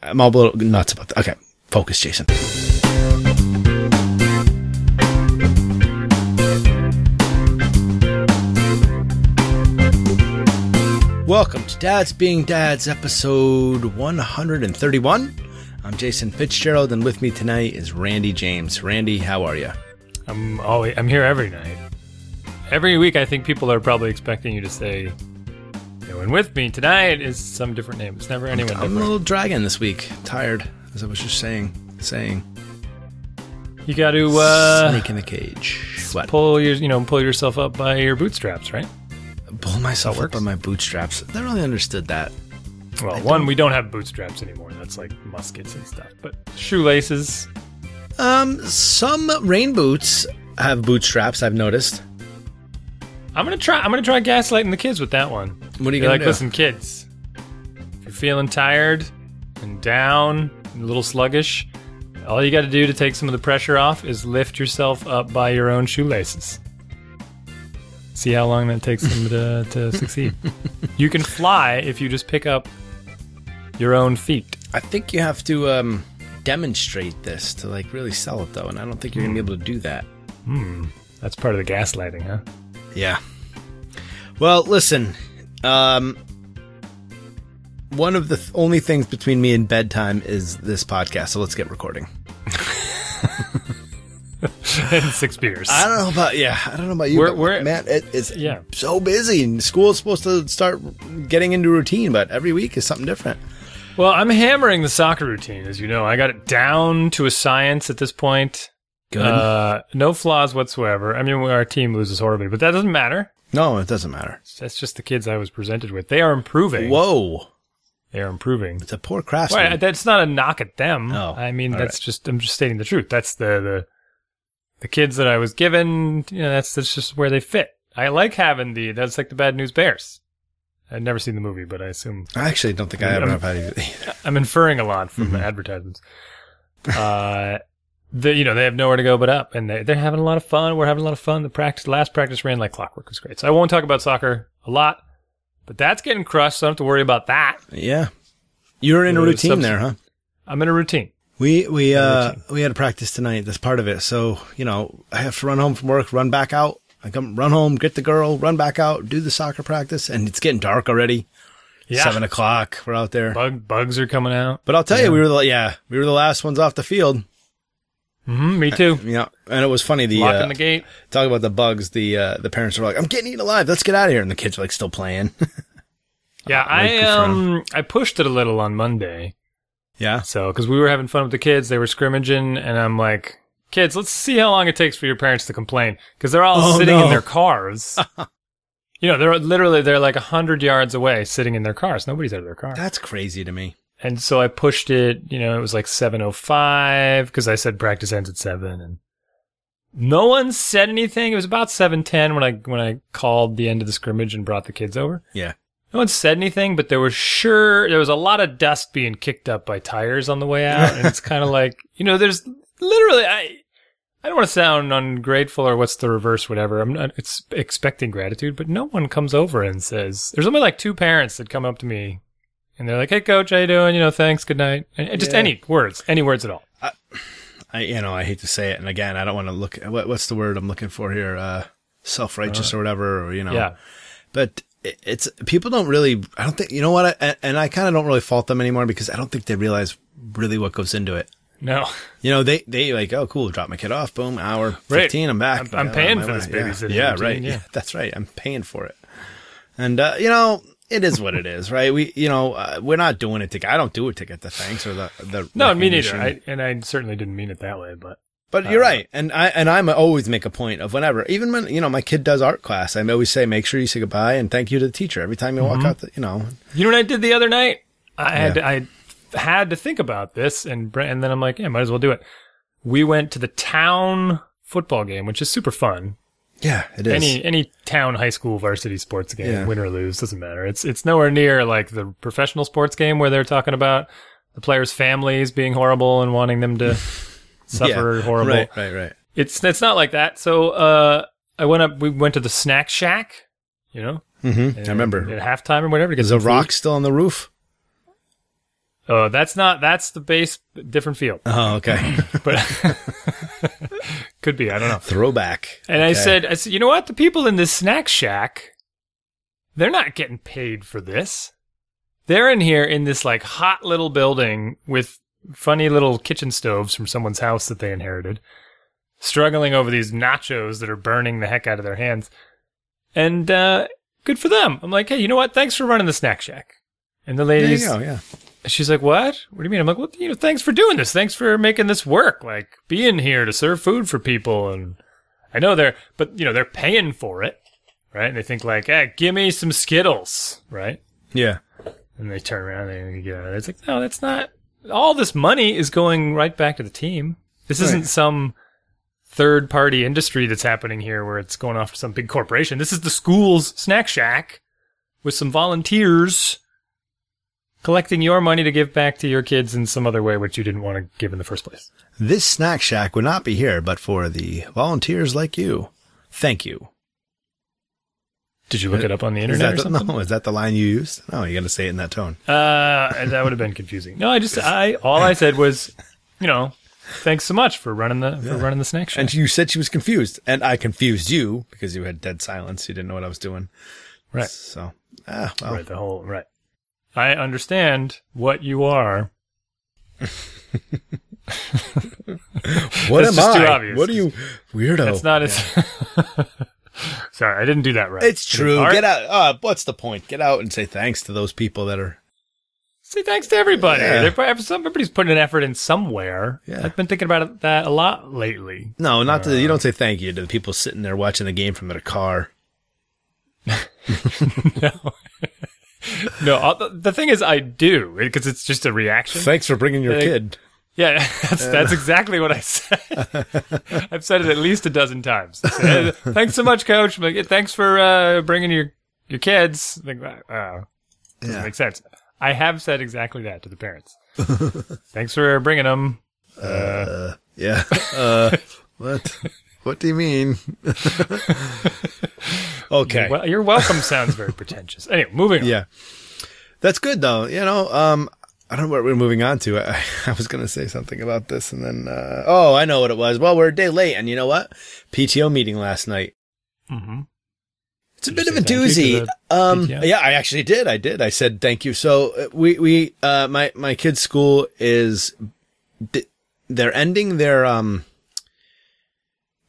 I'm all a little nuts about that. Okay, focus, Jason. Welcome to Dads Being Dads, episode 131. I'm Jason Fitzgerald, and with me tonight is Randy James. Randy, how are you? I'm always I'm here every night. Every week, I think people are probably expecting you to say, "And with me tonight is some different name." It's never anyone I'm a different. little dragging this week. Tired, as I was just saying. Saying. You got to uh, Snake in the cage. What? pull your you know pull yourself up by your bootstraps, right? Pull myself up by my bootstraps. I really understood that. Well, one we don't have bootstraps anymore. That's like muskets and stuff. But shoelaces. Um, some rain boots have bootstraps. I've noticed. I'm gonna try. I'm gonna try gaslighting the kids with that one. What are you gonna do? like, do? listen, kids. If you're feeling tired and down, and a little sluggish, all you got to do to take some of the pressure off is lift yourself up by your own shoelaces. See how long that takes them to, to succeed. You can fly if you just pick up your own feet. I think you have to um demonstrate this to like really sell it though, and I don't think you're gonna be able to do that. Hmm. That's part of the gaslighting, huh? Yeah. Well, listen. Um, one of the th- only things between me and bedtime is this podcast. So let's get recording. and six beers. I don't know about yeah. I don't know about you, We're- we're- man, it, it's Yeah. so busy. And school's supposed to start getting into routine, but every week is something different. Well, I'm hammering the soccer routine, as you know. I got it down to a science at this point. Good. Uh, no flaws whatsoever. I mean, our team loses horribly, but that doesn't matter. no, it doesn't matter. That's just the kids I was presented with. They are improving. Whoa, They are improving. it's a poor craftsman. Well, that's not a knock at them. Oh, I mean, all that's right. just I'm just stating the truth. That's the the the kids that I was given. You know, that's that's just where they fit. I like having the that's like the Bad News Bears. I've never seen the movie, but I assume I actually don't think I ever I'm- have had either. I'm inferring a lot from Mm-hmm. the advertisements. Uh, the you know they have nowhere to go but up, and they they're having a lot of fun. We're having a lot of fun. The practice last practice ran like clockwork. It was great. So I won't talk about soccer a lot, but that's getting crushed. So I don't have to worry about that. Yeah, you're in a routine subs- there, huh? I'm in a routine. We we uh we had a practice tonight. That's part of it. So you know, I have to run home from work, run back out. I come run home, get the girl, run back out, do the soccer practice, and it's getting dark already. Yeah, Seven o'clock. We're out there. bug bugs are coming out. But I'll tell you, we were the yeah, we were the last ones off the field. Hmm me too. You know, and it was funny. The Locking uh, the gate. talk about the bugs. The uh, the parents were like, "I'm getting eaten alive. Let's get out of here," and the kids are like still playing. Yeah, I good for 'em. um I pushed it a little on Monday. yeah. So because we were having fun with the kids, they were scrimmaging, and I'm like, kids, let's see how long it takes for your parents to complain because they're all Oh, sitting no. in their cars. you know, they're literally they're like a hundred yards away, sitting in their cars. Nobody's out of their car. That's crazy to me. And so I pushed it. You know, it was like seven oh five because I said practice ends at seven, and no one said anything. It was about seven ten when I when I called the end of the scrimmage and brought the kids over. Yeah. No one said anything, but there was sure there was a lot of dust being kicked up by tires on the way out, and it's kind of like you know, there's literally I. I don't want to sound ungrateful or what's the reverse, whatever. I'm not it's expecting gratitude, but no one comes over and says. There's only like two parents that come up to me, and they're like, "Hey, coach, how you doing? You know, thanks, good night." And just Yeah. any words, any words at all. I you know I hate to say it, and again I don't want to look. What, what's the word I'm looking for here? Uh, self righteous or whatever, or you know. Yeah, But it- it's people don't really. I don't think you know what. I, and I kind of don't really fault them anymore because I don't think they realize really what goes into it. no, You know, they they like, oh, cool, drop my kid off, boom, hour Right. fifteen, I'm back. I'm- I'm Yeah, paying for this. Yeah. babysitting Yeah, routine, right. yeah. that's right. I'm paying for it, and uh, you know, it is what it is, right? We, you know, uh, we're not doing it to. I don't do it to get the thanks or the the. no, me neither. I, and I certainly didn't mean it that way, but But you're right, and I and I'm always make a point of whenever, even when you know my kid does art class, I always say make sure you say goodbye and thank you to the teacher every time you Mm-hmm. walk out. The, you know, You know what I did the other night? I had Yeah. I had to think about this, and and then I'm like, yeah, might as well do it. We went to the town football game, which is super fun. Yeah, it is. Any any town high school varsity sports game, Yeah. win or lose, doesn't matter. It's it's nowhere near like the professional sports game where they're talking about the players' families being horrible and wanting them to suffer Yeah, horrible. Right, right, right. It's it's not like that. So uh, I went up. We went to the snack shack. You know, Mm-hmm. I remember. at halftime or whatever. To get Is food. rock still on the roof? Oh, that's not. That's the base. Different field, Oh, okay. but could be. I don't know. Throwback. And I said, I said, you know what? The people in this snack shack, they're not getting paid for this. They're in here in this like hot little building with funny little kitchen stoves from someone's house that they inherited, struggling over these nachos that are burning the heck out of their hands. And uh, good for them. I'm like, hey, you know what? Thanks for running the snack shack. And the There you ladies, go. Yeah. She's like, "What? What do you mean?" I'm like, "Well, you know, thanks for doing this. Thanks for making this work. Like being here to serve food for people." And I know they're, but you know, they're paying for it, right? And they think like, "Hey, give me some Skittles," right? Yeah. And they turn around and they get out. It's like, no, that's not. All this money is going right back to the team. This isn't some third party industry that's happening here where it's going off to some big corporation. This is the school's snack shack with some volunteers collecting your money to give back to your kids in some other way which you didn't want to give in the first place. This snack shack would not be here but for the volunteers like you. Thank you. Did you look it up on the internet or that the, something? no, is that the line you used? No, you got to say it in that tone. Uh, that would have been confusing. No, I just I all I said was, you know, thanks so much for running the for running the snack shack. And you said she was confused, and I confused you because you had dead silence. You didn't know what I was doing. Right. So, ah, well, Right, the whole right. I understand what you are. what That's am just I? too obvious. What are you, weirdo? That's not as. Sorry, I didn't do that right. It's true. Art- Get out. Uh, what's the point? Get out and say thanks to those people that are. Say thanks to everybody. Yeah. They're Somebody's putting an effort in somewhere. Yeah. I've been thinking about that a lot lately. No, not to. You don't say thank you to the people sitting there watching the game from their car. no, no. uh, The, the thing is, I do because it's just a reaction. Thanks for bringing your Uh, kid. Yeah, that's that's exactly what I said. I've said it at least a dozen times. Said, Thanks so much, Coach. Like, Thanks for uh, bringing your your kids. Like, wow, doesn't make sense. I have said exactly that to the parents. Thanks for bringing them. Uh, yeah. Uh, what? What do you mean? Okay. Well, your welcome sounds very pretentious. Anyway, moving on. Yeah. That's good though. You know, um, I don't know what we're moving on to. I, I was going to say something about this and then, uh, oh, I know what it was. Well, we're a day late and you know what? PTO meeting last night. hmm It's a bit of a say thank you to doozy. Um, PTO? yeah, I actually did. I did. I said thank you. So uh, we, we, uh, my, my kid's school is, they're ending their, um,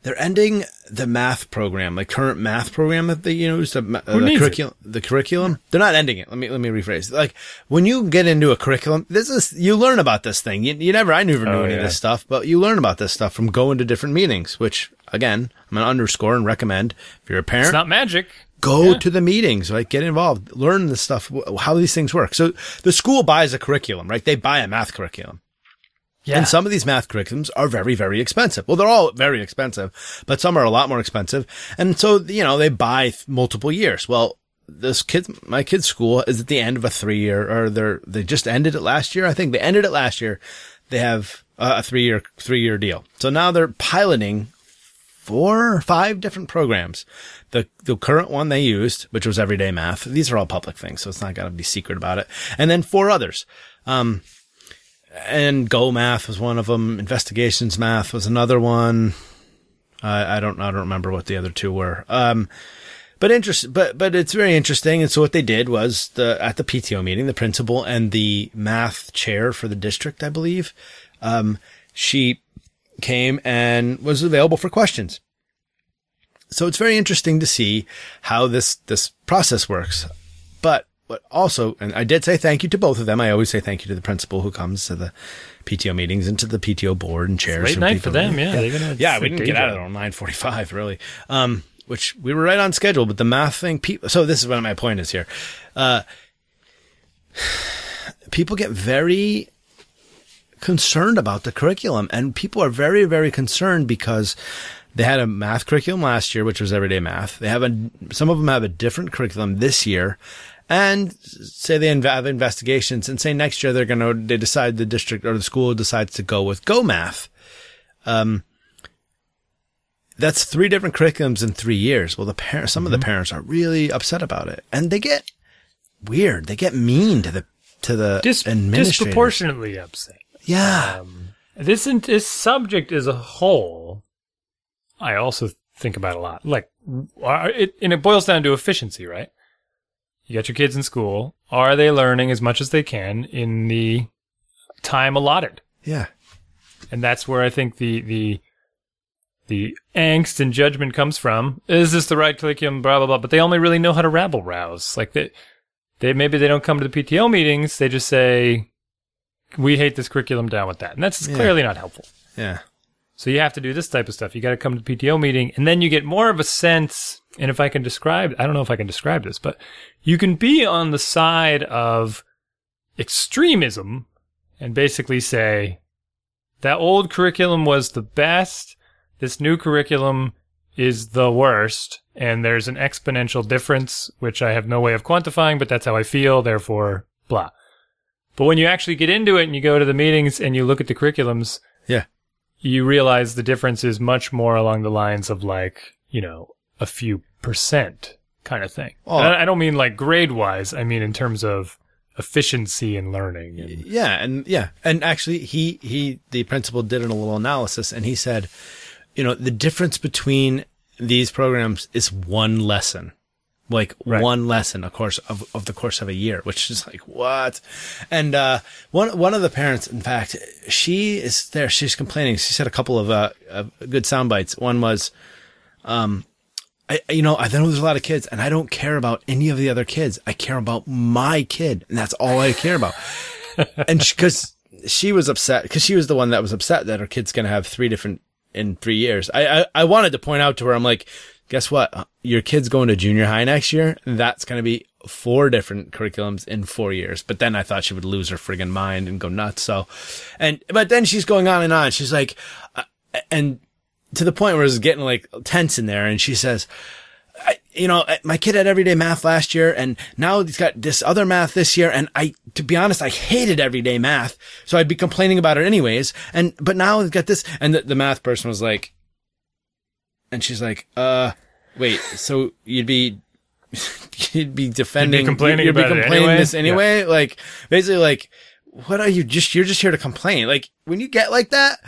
they're ending the math program, the current math program that they use, the, uh, the curriculum, the curriculum. They're not ending it. Let me, let me rephrase. Like when you get into a curriculum, this is, you learn about this thing. You, you never, I never knew Oh, any of this stuff, but you learn about this stuff from going to different meetings, which again, I'm going to underscore and recommend if you're a parent It's not magic. go Yeah. to the meetings, right? Get involved, learn the stuff, how these things work. So the school buys a curriculum, right? They buy a math curriculum. Yeah. And some of these math curriculums are very, very expensive. Well, they're all very expensive, but some are a lot more expensive. And so, you know, they buy multiple years. Well, this kid, my kid's school is at the end of a three year, or they're, they just ended it last year. I think they ended it last year. They have uh, a three year, three year deal. So now they're piloting four or five different programs. The the current one they used, which was everyday math. These are all public things, so it's not going to be secret about it. And then four others. Um, and Go Math was one of them. Investigations Math was another one. I I don't I don't remember what the other two were. Um, but interest, but but it's very interesting. And so what they did was the at the PTO meeting, the principal and the math chair for the district, I believe, um, she came and was available for questions. So it's very interesting to see how this this process works. But what also, and I did say thank you to both of them. I always say thank you to the principal who comes to the PTO meetings and to the PTO board and chairs. Late and night for them, yeah. They're yeah, we didn't get out of there on nine forty-five, really. Um, which we were right on schedule, but the math thing. Pe- so this is what my point is here. Uh, people get very concerned about the curriculum, and people are very, very concerned because they had a math curriculum last year, which was everyday math. They have a some of them have a different curriculum this year, and say they inv- have investigations, and say next year they're gonna they decide the district or the school decides to go with Go Math. Um, that's three different curriculums in three years. Well, the parents, some of the parents are really upset about it, and they get weird. They get mean to the to the Dis- disproportionately upset. Yeah. Um, this this subject as a whole, I also think about a lot. Like, are- it, and it boils down to efficiency, right? You got your kids in school. Are they learning as much as they can in the time allotted? yeah. and that's where I think the the the angst and judgment comes from. Is this the right curriculum? Blah blah blah. But they only really know how to rabble rouse. Like they, they maybe they don't come to the PTO meetings. They just say, "We hate this curriculum. Down with that," and that's Yeah. clearly not helpful. Yeah. So you have to do this type of stuff. You got to come to the PTO meeting, and then you get more of a sense. And if I can describe, I don't know if I can describe this, but you can be on the side of extremism and basically say that old curriculum was the best. This new curriculum is the worst, and there's an exponential difference, which I have no way of quantifying, but that's how I feel. Therefore, blah. But when you actually get into it and you go to the meetings and you look at the curriculums, Yeah. You realize the difference is much more along the lines of like, you know, a few percent kind of thing. Oh. I don't mean like grade wise. I mean in terms of efficiency in learning. And, Yeah, and yeah, and actually, he he the principal did a little analysis, and he said, you know, the difference between these programs is one lesson, like Right. one lesson, of course, of of the course of a year, which is like what, and uh, one one of the parents, in fact, she is there, she's complaining. She said a couple of uh, uh good sound bites. One was, um. I, you know, I know there's a lot of kids and I don't care about any of the other kids. I care about my kid and that's all I care about and because she, was upset because she was the one that was upset that her kid's going to have three different in three years. I, I I wanted to point out to her, I'm like, guess what? Your kid's going to junior high next year. That's going to be four different curriculums in four years. But then I thought she would lose her friggin' mind and go nuts. So, and but then she's going on and on. She's like, uh, and to the point where it's getting like tense in there. And she says, you know, my kid had everyday math last year and now he's got this other math this year. And I, to be honest, I hated everyday math. So I'd be complaining about it anyways. And, but now he's got this. And the, the math person was like, and she's like, uh, wait, so you'd be, you'd be defending, you'd be complaining you'd be about it complaining anyway? this anyway? Like, basically like, what are you just, you're just here to complain. Like, when you get like that,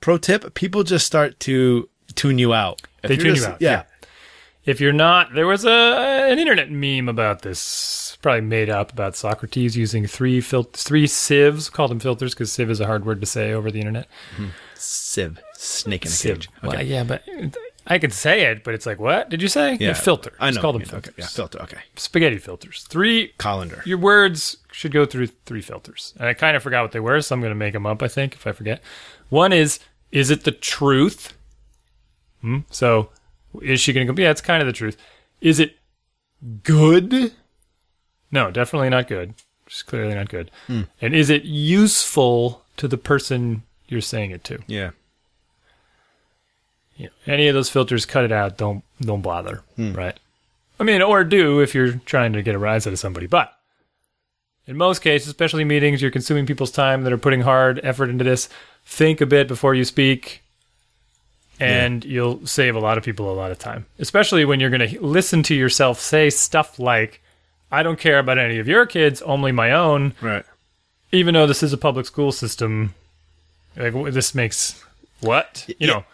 pro tip, people just start to tune you out. If They you're tune you out, Yeah. yeah. If you're not, there was a an internet meme about this, probably made up about Socrates using three fil- three sieves. Called them filters because sieve is a hard word to say over the internet. Sieve. Snake in a Sieve. cage. Well, yeah, but I can say it, but it's like, what did you say? Yeah. A filter. I know. It's called what them filters. Okay. Yeah. Filter. Okay. Spaghetti filters. Three. Colander. Your words should go through three filters. And I kind of forgot what they were, so I'm going to make them up. I think if I forget. One is, is it the truth? Hmm? So, is she going to go? Yeah, it's kind of the truth. Is it good? No, definitely not good. It's clearly not good. And is it useful to the person you're saying it to? Yeah. You know, any of those filters, cut it out. Don't don't bother. Hmm. Right. I mean, or do if you're trying to get a rise out of somebody. But in most cases, especially meetings, you're consuming people's time that are putting hard effort into this. Think a bit before you speak, and you'll save a lot of people a lot of time. Especially when you're going to listen to yourself say stuff like, "I don't care about any of your kids, only my own." Right. Even though this is a public school system, like this makes what you Yeah. know.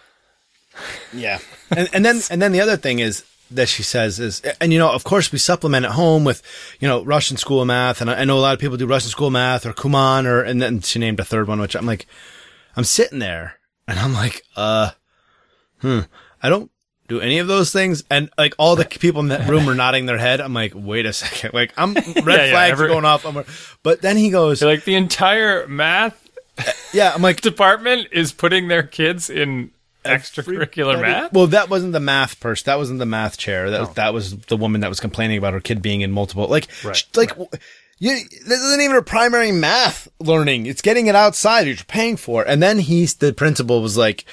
Yeah. and and then and then the other thing is that she says is and you know of course we supplement at home with you know Russian school math. And I, I know a lot of people do Russian school math or Kumon or and then she named a third one which I'm like I'm sitting there and I'm like uh hmm I don't do any of those things. And like all the people in that room are nodding their head. I'm like wait a second. Like I'm red Yeah, yeah, flags every- are going off. I'm, but then he goes Like the entire math yeah I'm like department is putting their kids in extracurricular math. Well, that wasn't the math person. That wasn't the math chair. That was, that was the woman that was complaining about her kid being in multiple. Like, Right, like you. This isn't even a primary math learning. It's getting it outside. You're paying for. it. And then he's the principal was like,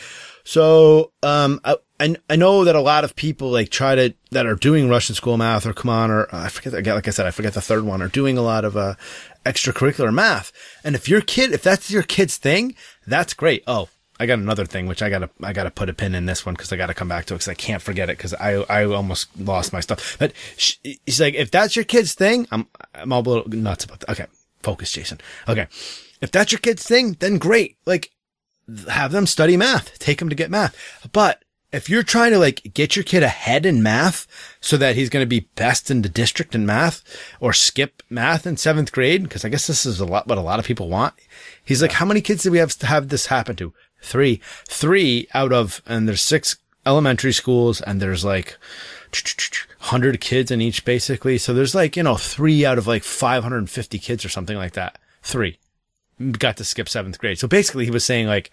so um, I, I I know that a lot of people like try to that are doing Russian school math or Kumon or uh, I forget. Again, like I said, I forget the third one. Are doing a lot of uh extracurricular math. And if your kid, if that's your kid's thing, that's great. Oh, I got another thing which I gotta I gotta put a pin in this one because I gotta come back to it because I can't forget it because I I almost lost my stuff. But she, she's like, if that's your kid's thing, I'm I'm all a little nuts about that. Okay, focus, Jason. Okay, if that's your kid's thing, then great. Like, have them study math, take them to get math. But if you're trying to like get your kid ahead in math so that he's going to be best in the district in math or skip math in seventh grade, because I guess this is a lot what a lot of people want. He's like, how many kids do we have to have this happen to? Three, three out of, and there's six elementary schools and there's like 100 kids in each basically. So there's like, you know, three out of like 550 kids or something like that. Three got to skip seventh grade. So basically he was saying like,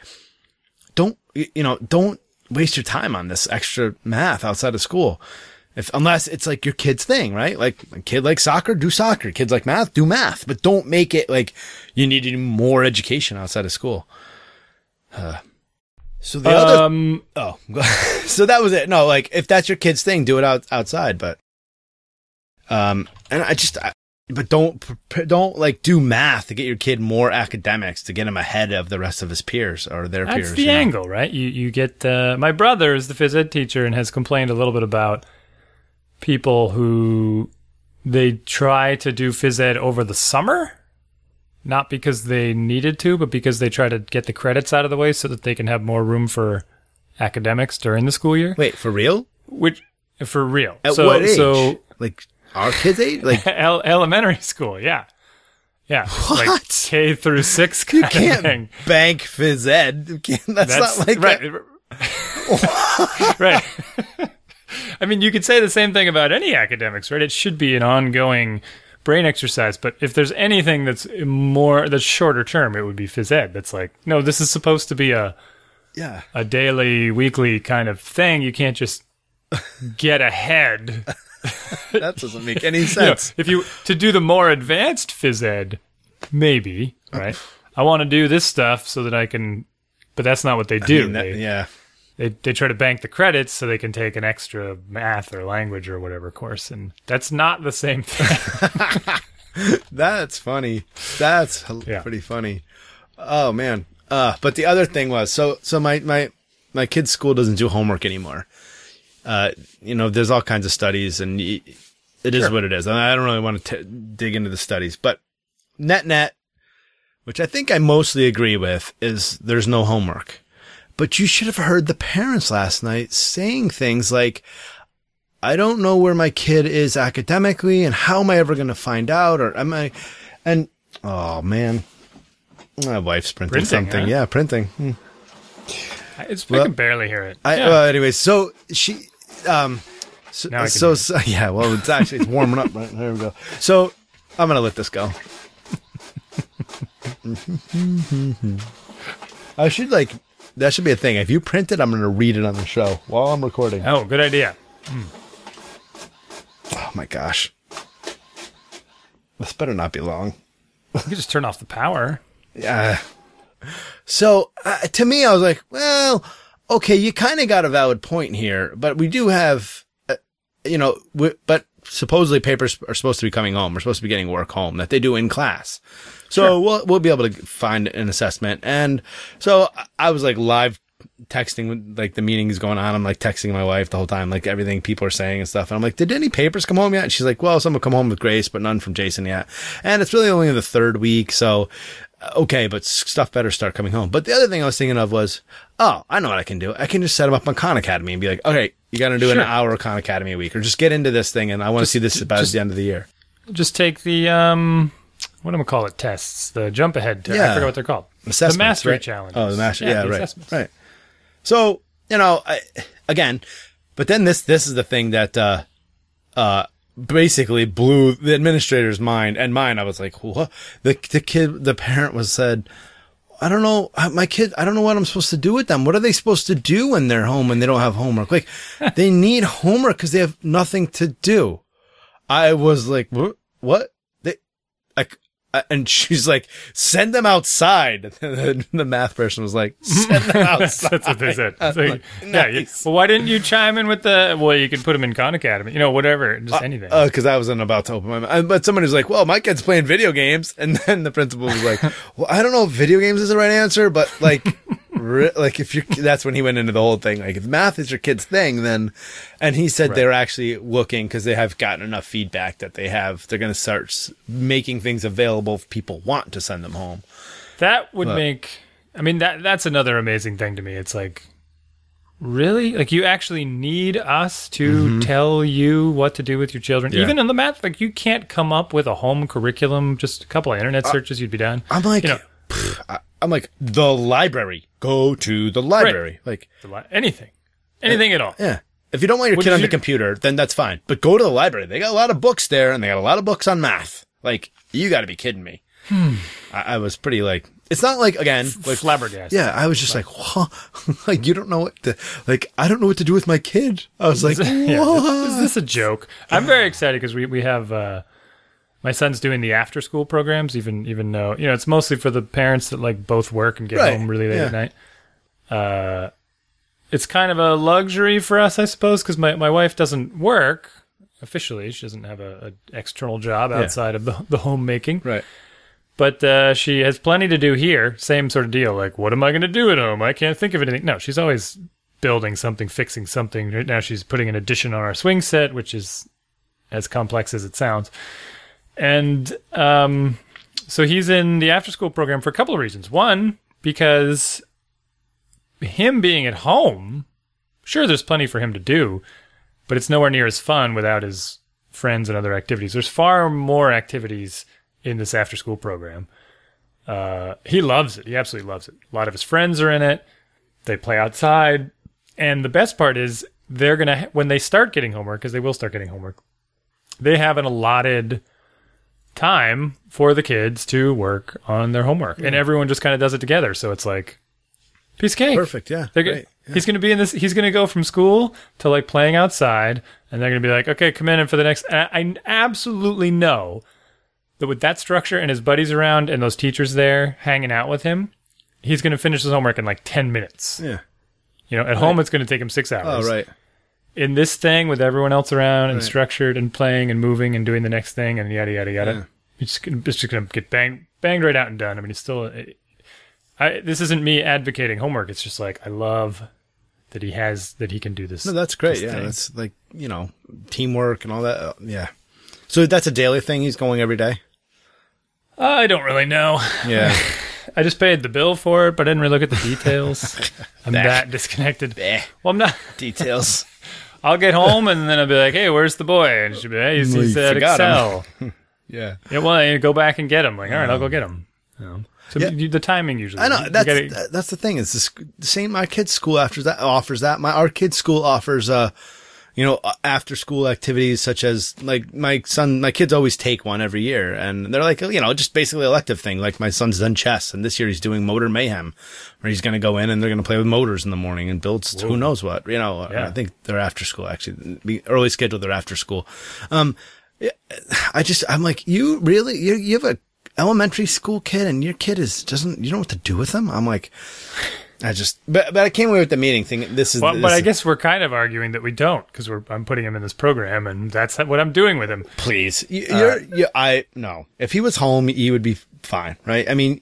don't, you know, don't waste your time on this extra math outside of school. If, unless it's like your kid's thing, right? Like a kid like soccer, do soccer. Kids like math, do math, but don't make it like you need more education outside of school. Uh, so the other, Um, oh, so that was it. No, like if that's your kid's thing, do it out outside. But, um, and I just, I, but don't don't like do math to get your kid more academics to get him ahead of the rest of his peers or their That's peers. the you know? angle, right? You you get uh, my brother is the phys ed teacher and has complained a little bit about people who they try to do phys ed over the summer, not because they needed to, but because they try to get the credits out of the way so that they can have more room for academics during the school year. Wait, for real? Which for real. At so what age? so like our kids' age? Like el- elementary school, yeah. Yeah, like What? K through six you can't thing. bank phys ed. Can't- That's, not like right. that. right. I mean, you could say the same thing about any academics, right? It should be an ongoing brain exercise, but if there's anything that's more that's shorter term, it would be phys ed. That's like, no, this is supposed to be a Yeah. a daily, weekly kind of thing. You can't just get ahead. That doesn't make any You know, sense. if you to do the more advanced phys ed, maybe, right? I want to do this stuff so that I can but that's not what they I do. mean, that- they, yeah. They they try to bank the credits so they can take an extra math or language or whatever course and that's not the same thing That's funny. That's Yeah. pretty funny. Oh man. Uh, but the other thing was, so, so my, my, my kid's school doesn't do homework anymore. Uh, you know, there's all kinds of studies and y- it is what it is. And I don't really want to t- dig into the studies, but net net, which I think I mostly agree with is there's no homework. But you should have heard the parents last night saying things like, I don't know where my kid is academically and how am I ever going to find out or am I, and oh man, my wife's printing, Printing, something. huh? Yeah, printing. Hmm. it's, Well, i can barely hear it I, Yeah. well, anyways, so she, um, so, Now I can so, so- yeah, well, it's actually, it's warming up right there we go. So I'm going to let this go. I should like, that should be a thing. If you print it, I'm going to read it on the show while I'm recording. oh good idea Oh my gosh. This better not be long. you can just turn off the power Yeah. So uh, to me, I was like, well, okay, you kind of got a valid point here, but we do have, uh, you know, we, but supposedly papers are supposed to be coming home. We're supposed to be getting work home that they do in class. So we'll, we'll be able to find an assessment. And so I- was like live texting when like the meeting is going on. I'm like texting my wife the whole time, like everything people are saying and stuff. And I'm like, did any papers come home yet? And she's like, well, some have come home with Grace, but none from Jason yet. And it's really only the third week. So, uh, okay, but stuff better start coming home. But the other thing I was thinking of was, oh, I know what I can do. I can just set them up on Khan Academy and be like, okay, you got to do an hour of Khan Academy a week or just get into this thing. And I want to see this by just- the end of the year. just take the um what am I call it tests the jump ahead test. Yeah. I forgot what they're called Assessments, the mastery right? challenges Oh, the mastery. Yeah, the right. assessments. Right. So, you know, I, again, but then this, this is the thing that, uh, uh, basically blew the administrator's mind and mine. I was like, what? The, the kid, the parent was said, I don't know, my kid, I don't know what I'm supposed to do with them. What are they supposed to do when they're home and they don't have homework? Like, they need homework because they have nothing to do. I was like, what? What? They, like, uh, and she's like, send them outside. the math person was like, send them outside. That's what they said. Like, like, yeah, you- well, why didn't you chime in with the? Well, you could put them in Khan Academy, you know, whatever, just anything. Uh, cause I wasn't about to open my mouth. But someone was like, well, my kid's playing video games. And then the principal was like, well, I don't know if video games is the right answer, but like Re- like if you're, that's when he went into the whole thing. Like if math is your kid's thing, then, and he said they're actually looking because they have gotten enough feedback that they have, they're going to start making things available if people want to send them home. That would But- make. I mean, that that's another amazing thing to me. It's like, really, like you actually need us to tell you what to do with your children, Mm-hmm. Yeah. even in the math. Like you can't come up with a home curriculum. Just a couple of internet searches, you'd be done. I'm like, You know- I, I'm like the library. Go to the library. Like, The li- Anything, anything at all. yeah. If you don't want your What kid on the you- computer, then that's fine. But go to the library. They got a lot of books there, and they got a lot of books on math. Like, you got to be kidding me. Hmm. I, I was pretty like, it's not like again, like Flabbergasted. Yeah, I was just like, what? like, you don't know what to, like, I don't know what to do with my kid. I was like, Yeah, is this a joke? I'm very excited because we, we have uh, my son's doing the after school programs, even even though you know it's mostly for the parents that like both work and get Right, home really late yeah. at night. Uh, it's kind of a luxury for us, I suppose, because my, my wife doesn't work officially. She doesn't have a, a external job outside of the, the homemaking. Right. But uh, she has plenty to do here. Same sort of deal. Like, what am I going to do at home? I can't think of anything. No, she's always building something, fixing something. Right now, she's putting an addition on our swing set, which is as complex as it sounds. And um, so he's in the after school program for a couple of reasons. One, because him being at home, sure, there's plenty for him to do, but it's nowhere near as fun without his friends and other activities. There's far more activities in this after school program. Uh, he loves it. He absolutely loves it. A lot of his friends are in it. They play outside. And the best part is they're going to, when they start getting homework, because they will start getting homework, they have an allotted time for the kids to work on their homework. And everyone just kind of does it together. So it's like, piece of cake. Perfect. Yeah. They're gonna, Great. He's going to be in this. He's going to go from school to like playing outside, and they're going to be like, "Okay, come in and for the next." And I, I absolutely know that with that structure and his buddies around and those teachers there hanging out with him, he's going to finish his homework in like ten minutes. Yeah. You know, at home it's going to take him six oh, hours. Oh, right. In this thing with everyone else around and Right. structured and playing and moving and doing the next thing and yada yada yada, Yeah. it's just gonna, it's just to get banged banged right out and done. I mean, it's still. I, this isn't me advocating homework. It's just like I love that he has that he can do this. No, that's great. Yeah. thing. That's like, you know, teamwork and all that. Uh, yeah. So that's a daily thing. He's going every day. I don't really know. Yeah. I just paid the bill for it, but I didn't really look at the details. I'm Bah. that disconnected. Eh. Well, I'm not. Details. I'll get home and then I'll be like, "Hey, where's the boy?" And she'll be, "Hey, he's, he's at. Excel." yeah. yeah, well, I go back and get him. Like, all right, I'll go get him. You know? So Yeah. the timing usually. I know that's gotta- that- that's the thing. Is the same? My kid's school offers that offers that. My our kid's school offers uh, you know, after school activities such as like my son, my kids always take one every year, and they're like you know just basically elective thing. Like my son's done chess, and this year he's doing motor mayhem, where he's going to go in and they're going to play with motors in the morning and build s- who knows what. You know, Yeah. I think they're after school actually. Be early schedule, They're after school. Um, I just I'm like you really you you have a elementary school kid and your kid is doesn't you know what to do with them. I'm like. I just, but, but I came away with the meeting thing. This is, Well, this but I is- guess we're kind of arguing that we don't because we're I'm putting him in this program and that's what I'm doing with him. please, you, uh, you're, you, I, no, if he was home, he would be fine, right? I mean,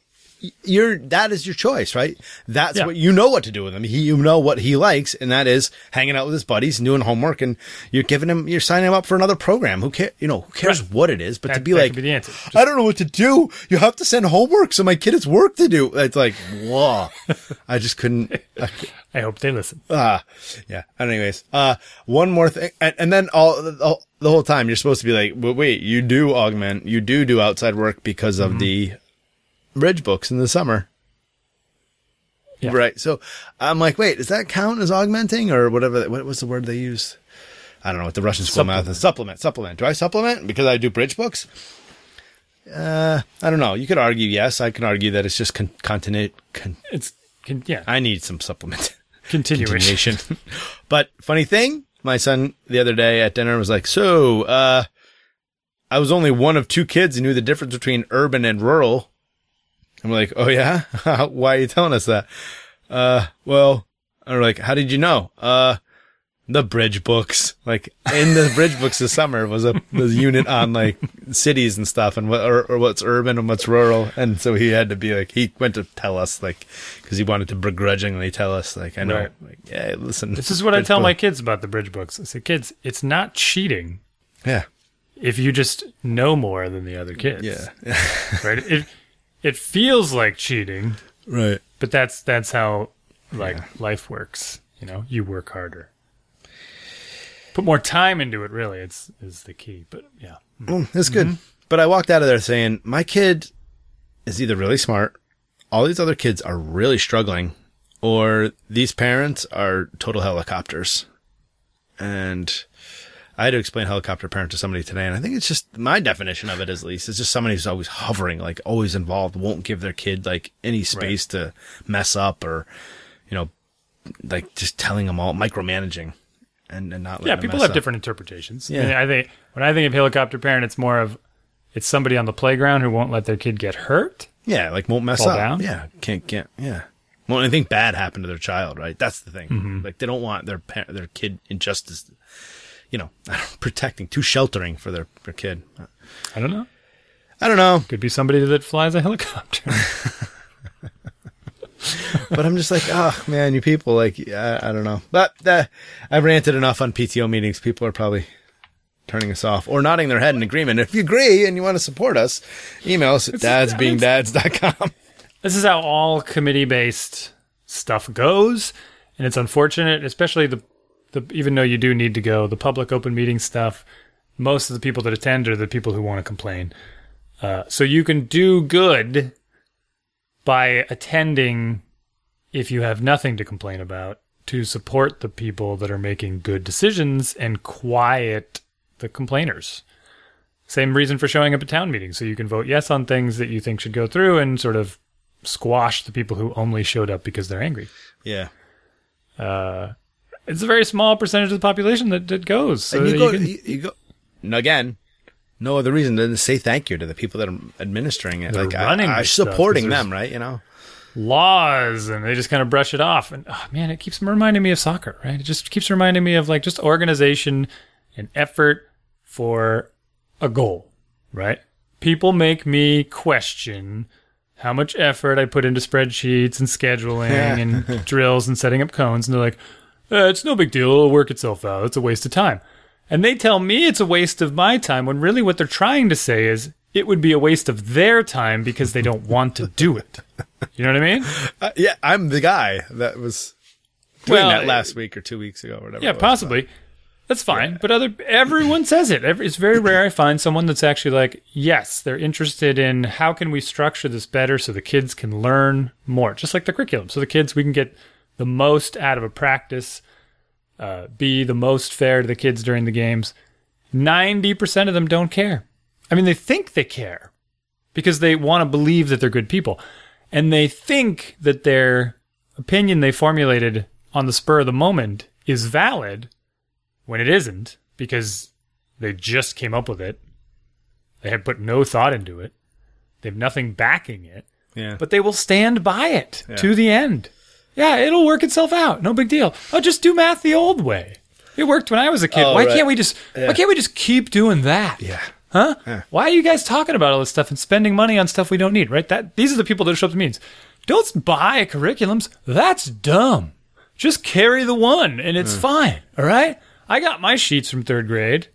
you're, that is your choice, right? That's Yeah. what, you know what to do with him. He, you know what he likes, and that is hanging out with his buddies and doing homework, and you're giving him, you're signing him up for another program. Who cares, you know, who cares Right. what it is, but to be like, be the answer. Just- I don't know what to do. You have to send homework, so my kid has work to do. It's like, whoa. I just couldn't, I, I hope they listen. Ah, yeah. Anyways, uh, one more thing, and, and then all the, the whole time you're supposed to be like, well, wait, you do augment, you do do outside work because of the bridge books in the summer, Yeah. right? So I'm like, wait, does that count as augmenting or whatever? What was the word they used? I don't know what the Russian school math is. Supplement, supplement. Do I supplement because I do bridge books? Uh, I don't know. You could argue yes. I can argue that it's just con- continu- con- It's con- yeah, I need some supplement. continuation. continuation. but funny thing, my son the other day at dinner was like, "So, uh, I was only one of two kids who knew the difference between urban and rural." I'm like, "Oh yeah, why are you telling us that?" Uh, well, I'm like, "How did you know?" Uh, the bridge books. Like in the bridge books this summer was a was a unit on like cities and stuff and what or, or what's urban and what's rural. And so he had to be like he went to tell us like because he wanted to begrudgingly tell us like I know Right. like yeah listen This is what I tell book- my kids about the bridge books. I say, kids, it's not cheating yeah if you just know more than the other kids. yeah Right? It it feels like cheating, right but that's that's how like life works. You know, you work harder. Put more time into it really, it's is the key. But yeah. Mm, it's good. But I walked out of there saying, my kid is either really smart, all these other kids are really struggling, or these parents are total helicopters. And I had to explain helicopter parent to somebody today, and I think it's just my definition of it, at least, is just somebody who's always hovering, like always involved, won't give their kid like any space to mess up or, you know, like just telling them all micromanaging and, and not Yeah, people have up. different interpretations. Yeah. And I think when I think of helicopter parent, it's more of it's somebody on the playground who won't let their kid get hurt. Yeah, like won't mess up. down? Yeah, can't can't. Yeah, won't anything bad happen to their child, right? That's the thing. Mm-hmm. Like they don't want their par- their kid injustice. You know, protecting, too sheltering for their their kid. I don't know. I don't know, Could be somebody that flies a helicopter. but I'm just like, oh man, you people, like, I, I don't know. But uh, I've ranted enough on PTO meetings. People are probably turning us off or nodding their head in agreement. If you agree and you want to support us, email us at dadsbeingdads.com. this is how all committee based stuff goes, and it's unfortunate, especially the the even though you do need to go, the public open meeting stuff. Most of the people that attend are the people who want to complain. Uh, so you can do good by attending if you have nothing to complain about to support the people that are making good decisions and quiet the complainers. Same reason for showing up at town meetings, so you can vote yes on things that you think should go through and sort of squash the people who only showed up because they're angry. Yeah. Uh, it's a very small percentage of the population that, that goes. So and you go, you can- you, you go, and again, no other reason than to say thank you to the people that are administering it. Like, running I, 'cause supporting them, right? You know? laws and they just kind of brush it off and oh, man it keeps reminding me of soccer right it just keeps reminding me of like just organization and effort for a goal right people make me question how much effort i put into spreadsheets and scheduling and drills and setting up cones and they're like eh, it's no big deal it'll work itself out it's a waste of time and they tell me it's a waste of my time when really what they're trying to say is it would be a waste of their time because they don't want to do it you know what i mean Uh, yeah, I'm the guy that was doing Well, that last week or two weeks ago or whatever. Yeah, possibly. That's fine. But other everyone says it. Every, it's very rare I find someone that's actually like, yes, they're interested in how can we structure this better so the kids can learn more, just like the curriculum. So the kids we can get the most out of a practice, uh, be the most fair to the kids during the games. Ninety percent of them don't care. I mean, they think they care because they want to believe that they're good people, and they think that their opinion they formulated on the spur of the moment is valid when it isn't because they just came up with it. They have put no thought into it. They have nothing backing it, Yeah. but they will stand by it to the end. Yeah, it'll work itself out. No big deal. Oh, just do math the old way. It worked when I was a kid. Oh, why right. can't we just why can't we just keep doing that? yeah. Huh? Why are you guys talking about all this stuff and spending money on stuff we don't need, right? That these are the people that show up to meetings. Don't buy curriculums. That's dumb. Just carry the one and it's hmm. fine. All right? I got my sheets from third grade.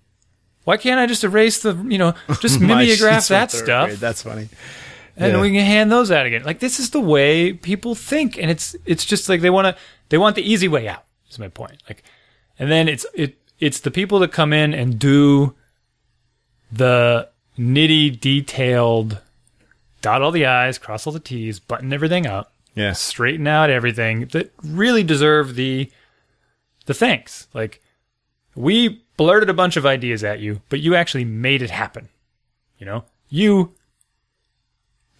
Why can't I just erase the, you know, just mimeograph that stuff grade, That's funny. And Yeah. we can hand those out again. Like this is the way people think, and it's it's just like they want to they want the easy way out. Is my point. Like, and then it's it it's the people that come in and do the nitty detailed, dot all the i's, cross all the t's, button everything up, Yeah. straighten out everything that really deserve the the thanks. Like we blurted a bunch of ideas at you, but you actually made it happen. You know, you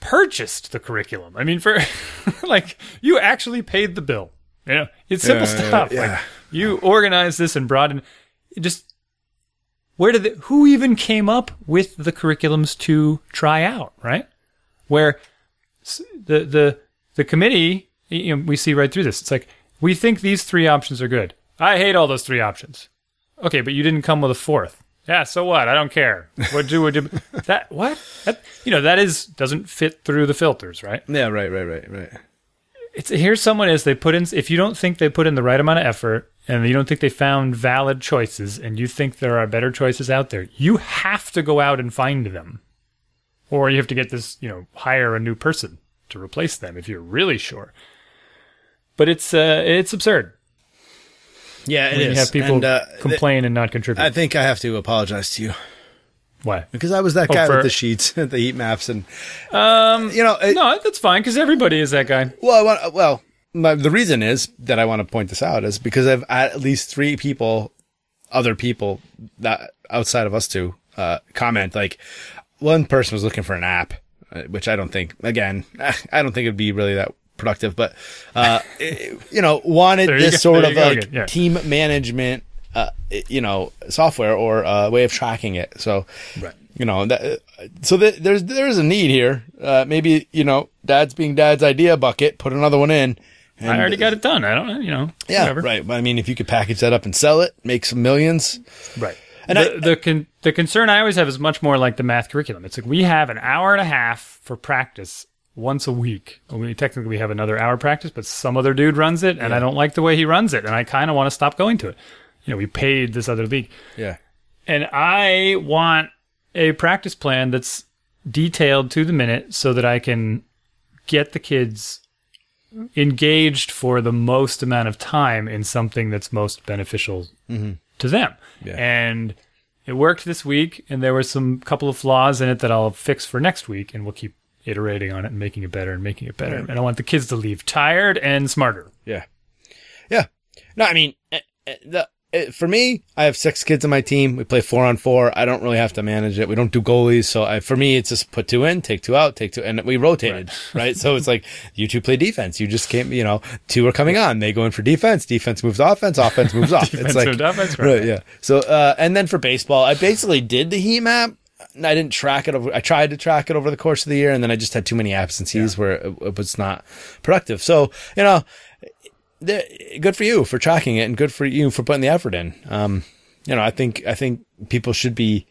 purchased the curriculum. I mean, for like you actually paid the bill. You know, it's simple Yeah, yeah, stuff. yeah. Like you organized this and brought in just where did the, who even came up with the curriculums to try out, right? Where the the the committee, you know, we see right through this. It's like we think these three options are good. I hate all those three options. Okay, but you didn't come with a fourth. Yeah, so what? I don't care. What do would you that what? That, you know, that is doesn't fit through the filters, right? Yeah, right, right, right, right. It's here's someone is they put in if you don't think they put in the right amount of effort and you don't think they found valid choices and you think there are better choices out there, you have to go out and find them. Or you have to get this, you know, hire a new person to replace them if you're really sure. But it's uh it's absurd. Yeah, it when you have people And, uh, complain and not contribute. I think I have to apologize to you Why? because I was that Oh, guy for- with the sheets, the heat maps, and Um, you know, it, no, that's fine because everybody is that guy. well, I want, well, my, the reason is that I want to point this out is because I've at least three people, other people that outside of us two, uh, comment like one person was looking for an app, uh, which I don't think, again, I don't think it'd be really that productive, but, uh, it- you know, wanted you this go. sort There of go like. Yeah. team management, uh, you know, software or a way of tracking it. So, Right. you know, that, uh, so th- there's, there's a need here. Uh, maybe, you know, dad's being dad's idea bucket, put another one in. And, I already got it done. I don't, know, you know. yeah, whatever. right. But I mean, if you could package that up and sell it, make some millions. Right. And the, I- the con- the concern I always have is much more like the math curriculum. It's like we have an hour and a half for practice once a week. We technically we have another hour practice, but some other dude runs it, and I don't like the way he runs it, and I kind of want to stop going to it. You know, we paid this other league, Yeah. and I want a practice plan that's detailed to the minute so that I can get the kids engaged for the most amount of time in something that's most beneficial mm-hmm. to them. Yeah. And it worked this week, and there were some couple of flaws in it that I'll fix for next week, and we'll keep iterating on it and making it better and making it better. And I want the kids to leave tired and smarter. Yeah. Yeah. No, I mean, eh, eh, the, eh, for me, I have six kids on my team. We play four on four. I don't really have to manage it. We don't do goalies. So I, for me, it's just put two in, take two out, take two, and we rotated, right? so it's like you two play defense. You just can't, you know, two are coming on. They go in for defense. Defense moves offense. Offense moves off. Defense it's like, offense, right. right. Yeah. So, uh, and then for baseball, I basically did the heat map. I didn't track it over. I tried to track it over the course of the year, and then I just had too many absences where it, it was not productive. So, you know, good for you for tracking it, and good for you for putting the effort in. Um, you know, I think I think people should be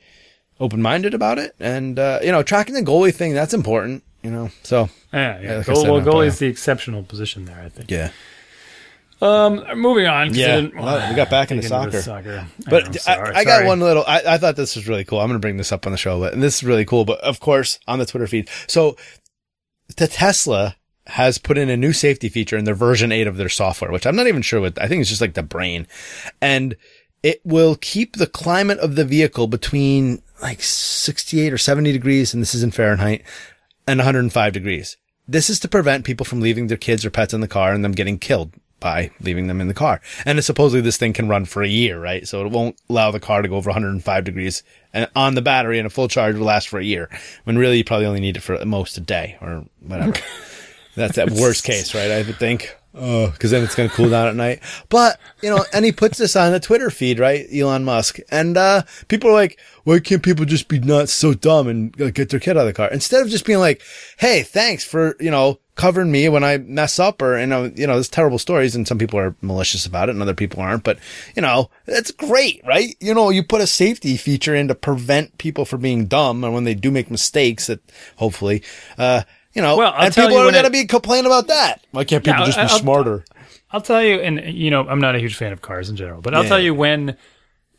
open minded about it, and uh, you know, tracking the goalie thing that's important. You know, so Yeah, yeah. like Goal, said, well, goalie is the exceptional position there, I think. yeah, Um, moving on. Yeah. Well, we got back into the soccer. soccer. But know, I, I got one little. I, I thought this was really cool. I'm going to bring this up on the show, but and this is really cool. But of course, on the Twitter feed, so the Tesla has put in a new safety feature in their version eight of their software, which I'm not even sure what. I think it's just like the brain, and it will keep the climate of the vehicle between like 68 or 70 degrees, and this is in Fahrenheit, and 105 degrees. This is to prevent people from leaving their kids or pets in the car and them getting killed by leaving them in the car. And it's supposedly this thing can run for a year, right? So it won't allow the car to go over 105 degrees and on the battery and a full charge will last for a year. When really you probably only need it for at most a day or whatever. That's that worst case, right? I would think. Oh, cause then it's going to cool down at night. But, you know, and he puts this on the Twitter feed, right? Elon Musk. And, uh, people are like, why can't people just be not so dumb and get their kid out of the car? Instead of just being like, Hey, thanks for, you know, covering me when I mess up or, you know, you know, there's terrible stories and some people are malicious about it and other people aren't, but, you know, that's great, right? You know, you put a safety feature in to prevent people from being dumb and when they do make mistakes that hopefully, uh, you know, Well, I'll and people are going to be complaining about that. Why can't people Yeah, just be I- I'll- smarter? I'll tell you, and you know, I'm not a huge fan of cars in general, but I'll Yeah. tell you when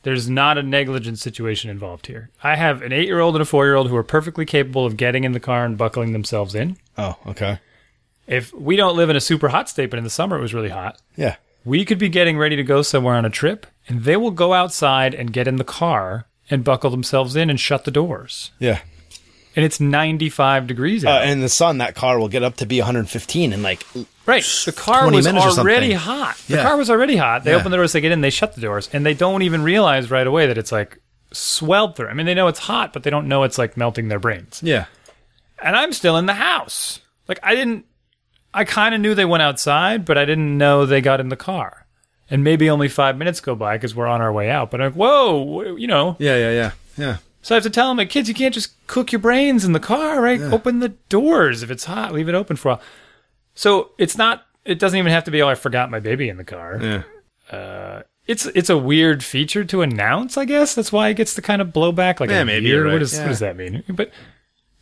there's not a negligent situation involved here. I have an eight year old and a four year old who are perfectly capable of getting in the car and buckling themselves in. Oh, okay. If we don't live in a super hot state, but in the summer it was really hot, Yeah. we could be getting ready to go somewhere on a trip, and they will go outside and get in the car and buckle themselves in and shut the doors. Yeah. And it's 95 degrees Uh, out. and in the sun, that car will get up to be 115 and like, Right. The car was already hot. The Yeah. car was already hot. They Yeah. open the doors, they get in, they shut the doors, and they don't even realize right away that it's like swelled through. I mean, they know it's hot, but they don't know it's like melting their brains. yeah. And I'm still in the house. Like, I didn't, I kind of knew they went outside, but I didn't know they got in the car. And maybe only five minutes go by because we're on our way out. But I'm like, whoa, you know. Yeah. Yeah. Yeah. Yeah. So I have to tell them, like, kids, you can't just cook your brains in the car, right? Open the doors. If it's hot, leave it open for a while. So it's not, it doesn't even have to be, oh, I forgot my baby in the car. Yeah. Uh, it's it's a weird feature to announce. I guess that's why it gets the kind of blowback. Like Yeah, a maybe year. right, What, is, yeah. what does that mean? But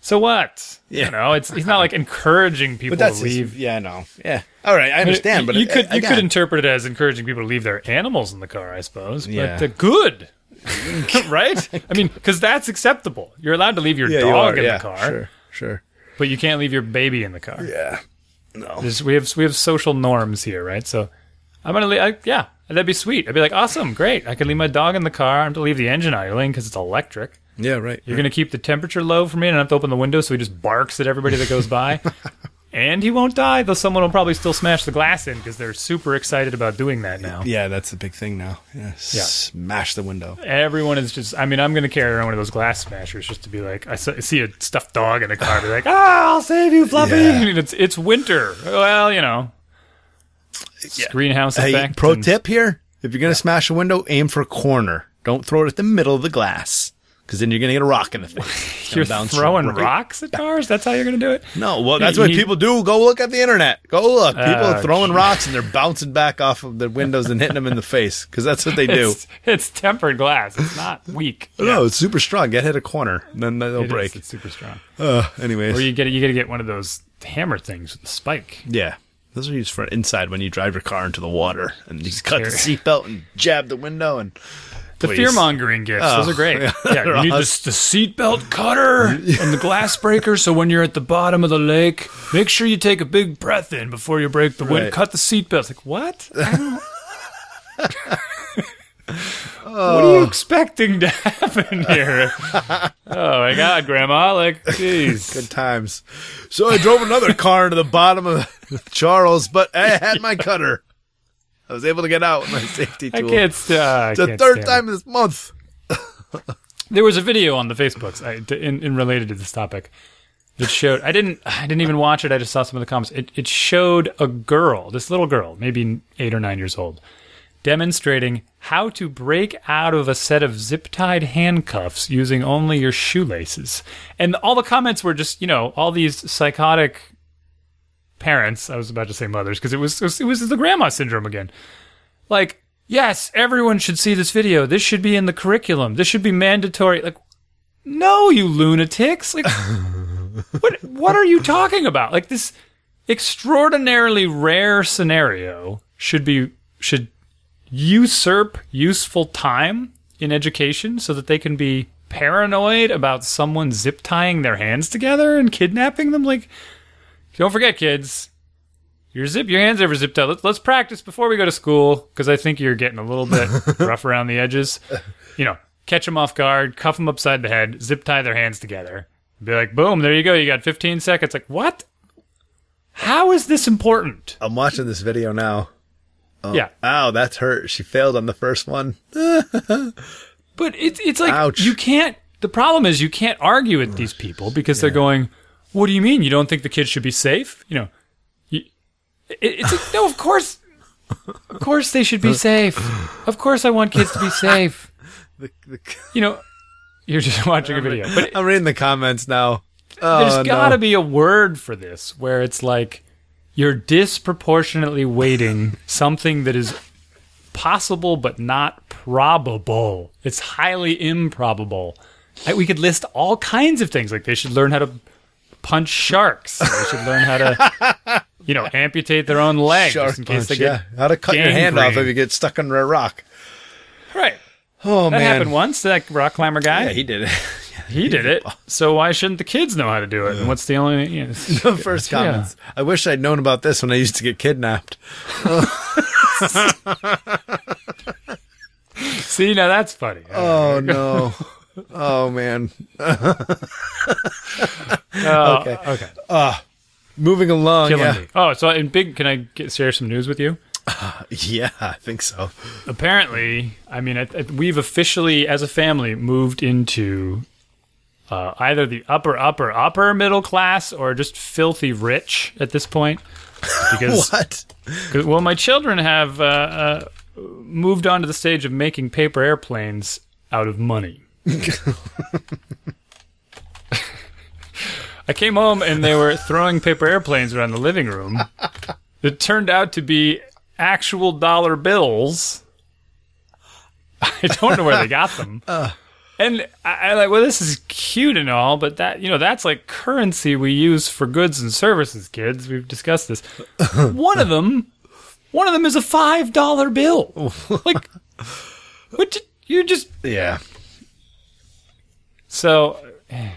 so what? Yeah. You know, it's he's not like encouraging people But to his- leave. yeah, no, yeah. All right, I understand, you, but you it- could you could interpret it as encouraging people to leave their animals in the car, I suppose. Yeah. But uh, good, right? I mean, because that's acceptable. You're allowed to leave your yeah, you dog are, in yeah, the car, Sure, sure. but you can't leave your baby in the car. Yeah, no. There's, we have we have social norms here, right? So I'm gonna leave. I, yeah, that'd be sweet. I'd be like, awesome, great. I can leave my dog in the car. I'm to leave the engine idling because it's electric. Yeah, right. You're gonna keep the temperature low for me, and I have to open the window so he just barks at everybody that goes by. and he won't die, though. Someone will probably still smash the glass in because they're super excited about doing that now. Yeah, that's the big thing now. Yeah, smash the window. Everyone is just. I mean, I'm gonna carry around one of those glass smashers just to be like, I see a stuffed dog in a car, be like, ah, I'll save you, Fluffy. Yeah. I mean, it's it's winter. Well, you know, greenhouse Hey, effect. pro and- tip here: if you're gonna smash a window, aim for a corner. Don't throw it at the middle of the glass, because then you're gonna get a rock in the face. You're throwing right- rocks at cars. That's how you're gonna do it. No, well, that's what people do. Go look at the internet. Go look. People Oh, are throwing rocks and they're bouncing back off of the windows and hitting them in the face because that's what they do. It's, it's tempered glass. It's not weak. No, it's super strong. Get hit a corner, then they'll It is. break. It's super strong. Uh, anyways, Or you get you got to get one of those hammer things with the spike. yeah, those are used for inside when you drive your car into the water and you just cut the seatbelt and jab the window and The fear mongering gifts. those Oh, are great. yeah, Yeah, you need the, awesome. the seatbelt cutter and the glass breaker. So when you're at the bottom of the lake, make sure you take a big breath in before you break the wind. Right. Cut the seatbelt. It's like what? Don't- What are you oh. expecting to happen here? oh my god, Grandma! Like, jeez. good times. So I drove another car into the bottom of Charles, but I had my cutter. I was able to get out with my safety I tool. can't. Uh, I It's the third it. time this month. There was a video on the Facebooks I, in, in related to this topic that showed. I didn't. I didn't even watch it. I just saw some of the comments. It, it showed a girl, this little girl, maybe eight or nine years old, demonstrating how to break out of a set of zip-tied handcuffs using only your shoelaces. And all the comments were just, you know, all these psychotic parents. I was about to say mothers because it was, it was the grandma syndrome again. Like, yes, everyone should see this video. This should be in the curriculum. This should be mandatory. Like, no, you lunatics. Like, what what are you talking about? Like this extraordinarily rare scenario should be should usurp useful time in education so that they can be paranoid about someone zip tying their hands together and kidnapping them like don't forget kids your zip your hands ever zipped up? let's, let's practice before we go to school because i think you're getting a little bit rough around the edges you know catch them off guard cuff them upside the head zip tie their hands together be like boom there you go you got 15 seconds like what how is this important I'm watching this video now. Oh, yeah Ow, that's hurt. She failed on the first one. But it's it's like Ouch. you can't. The problem is you can't argue with these people because they're going. What do you mean? You don't think the kids should be safe? You know, you, it, it's like, no. Of course, of course they should be safe. Of course, I want kids to be safe. The- the- You know, you're just watching a video, but I'm reading the comments now. Oh, there's no. got to be a word for this where it's like you're disproportionately weighting something that is possible but not probable. It's highly improbable. I- We could list all kinds of things like they should learn how to punch sharks. They should learn how to, you know, amputate their own leg Shark in case punch, they get yeah. How to cut your hand off if you get stuck under a rock. right. Oh That man, that happened once. That rock climber guy. yeah, he did it. he did it. So why shouldn't the kids know how to do it? And what's the only? You know, the first Yeah. comments. I wish I'd known about this when I used to get kidnapped. See, now that's funny. Oh no. Oh man. Oh, okay. okay. Uh, moving along. Killing yeah. me. Oh, so in big, can I get, share some news with you? Yeah, I think so. Apparently, I mean, I, I- we've officially, as a family, moved into uh, either the upper, upper, upper middle class or just filthy rich at this point. Because, what? well, my children have uh, uh, moved on to the stage of making paper airplanes out of money. I came home and they were throwing paper airplanes around the living room. It turned out to be actual dollar bills I don't know where they got them. Uh. and I, I like, well, this is cute and all, but that you know, that's like currency we use for goods and services. Kids, we've discussed this. one of them, one of them is a five dollar bill. like, what? You just Yeah. So it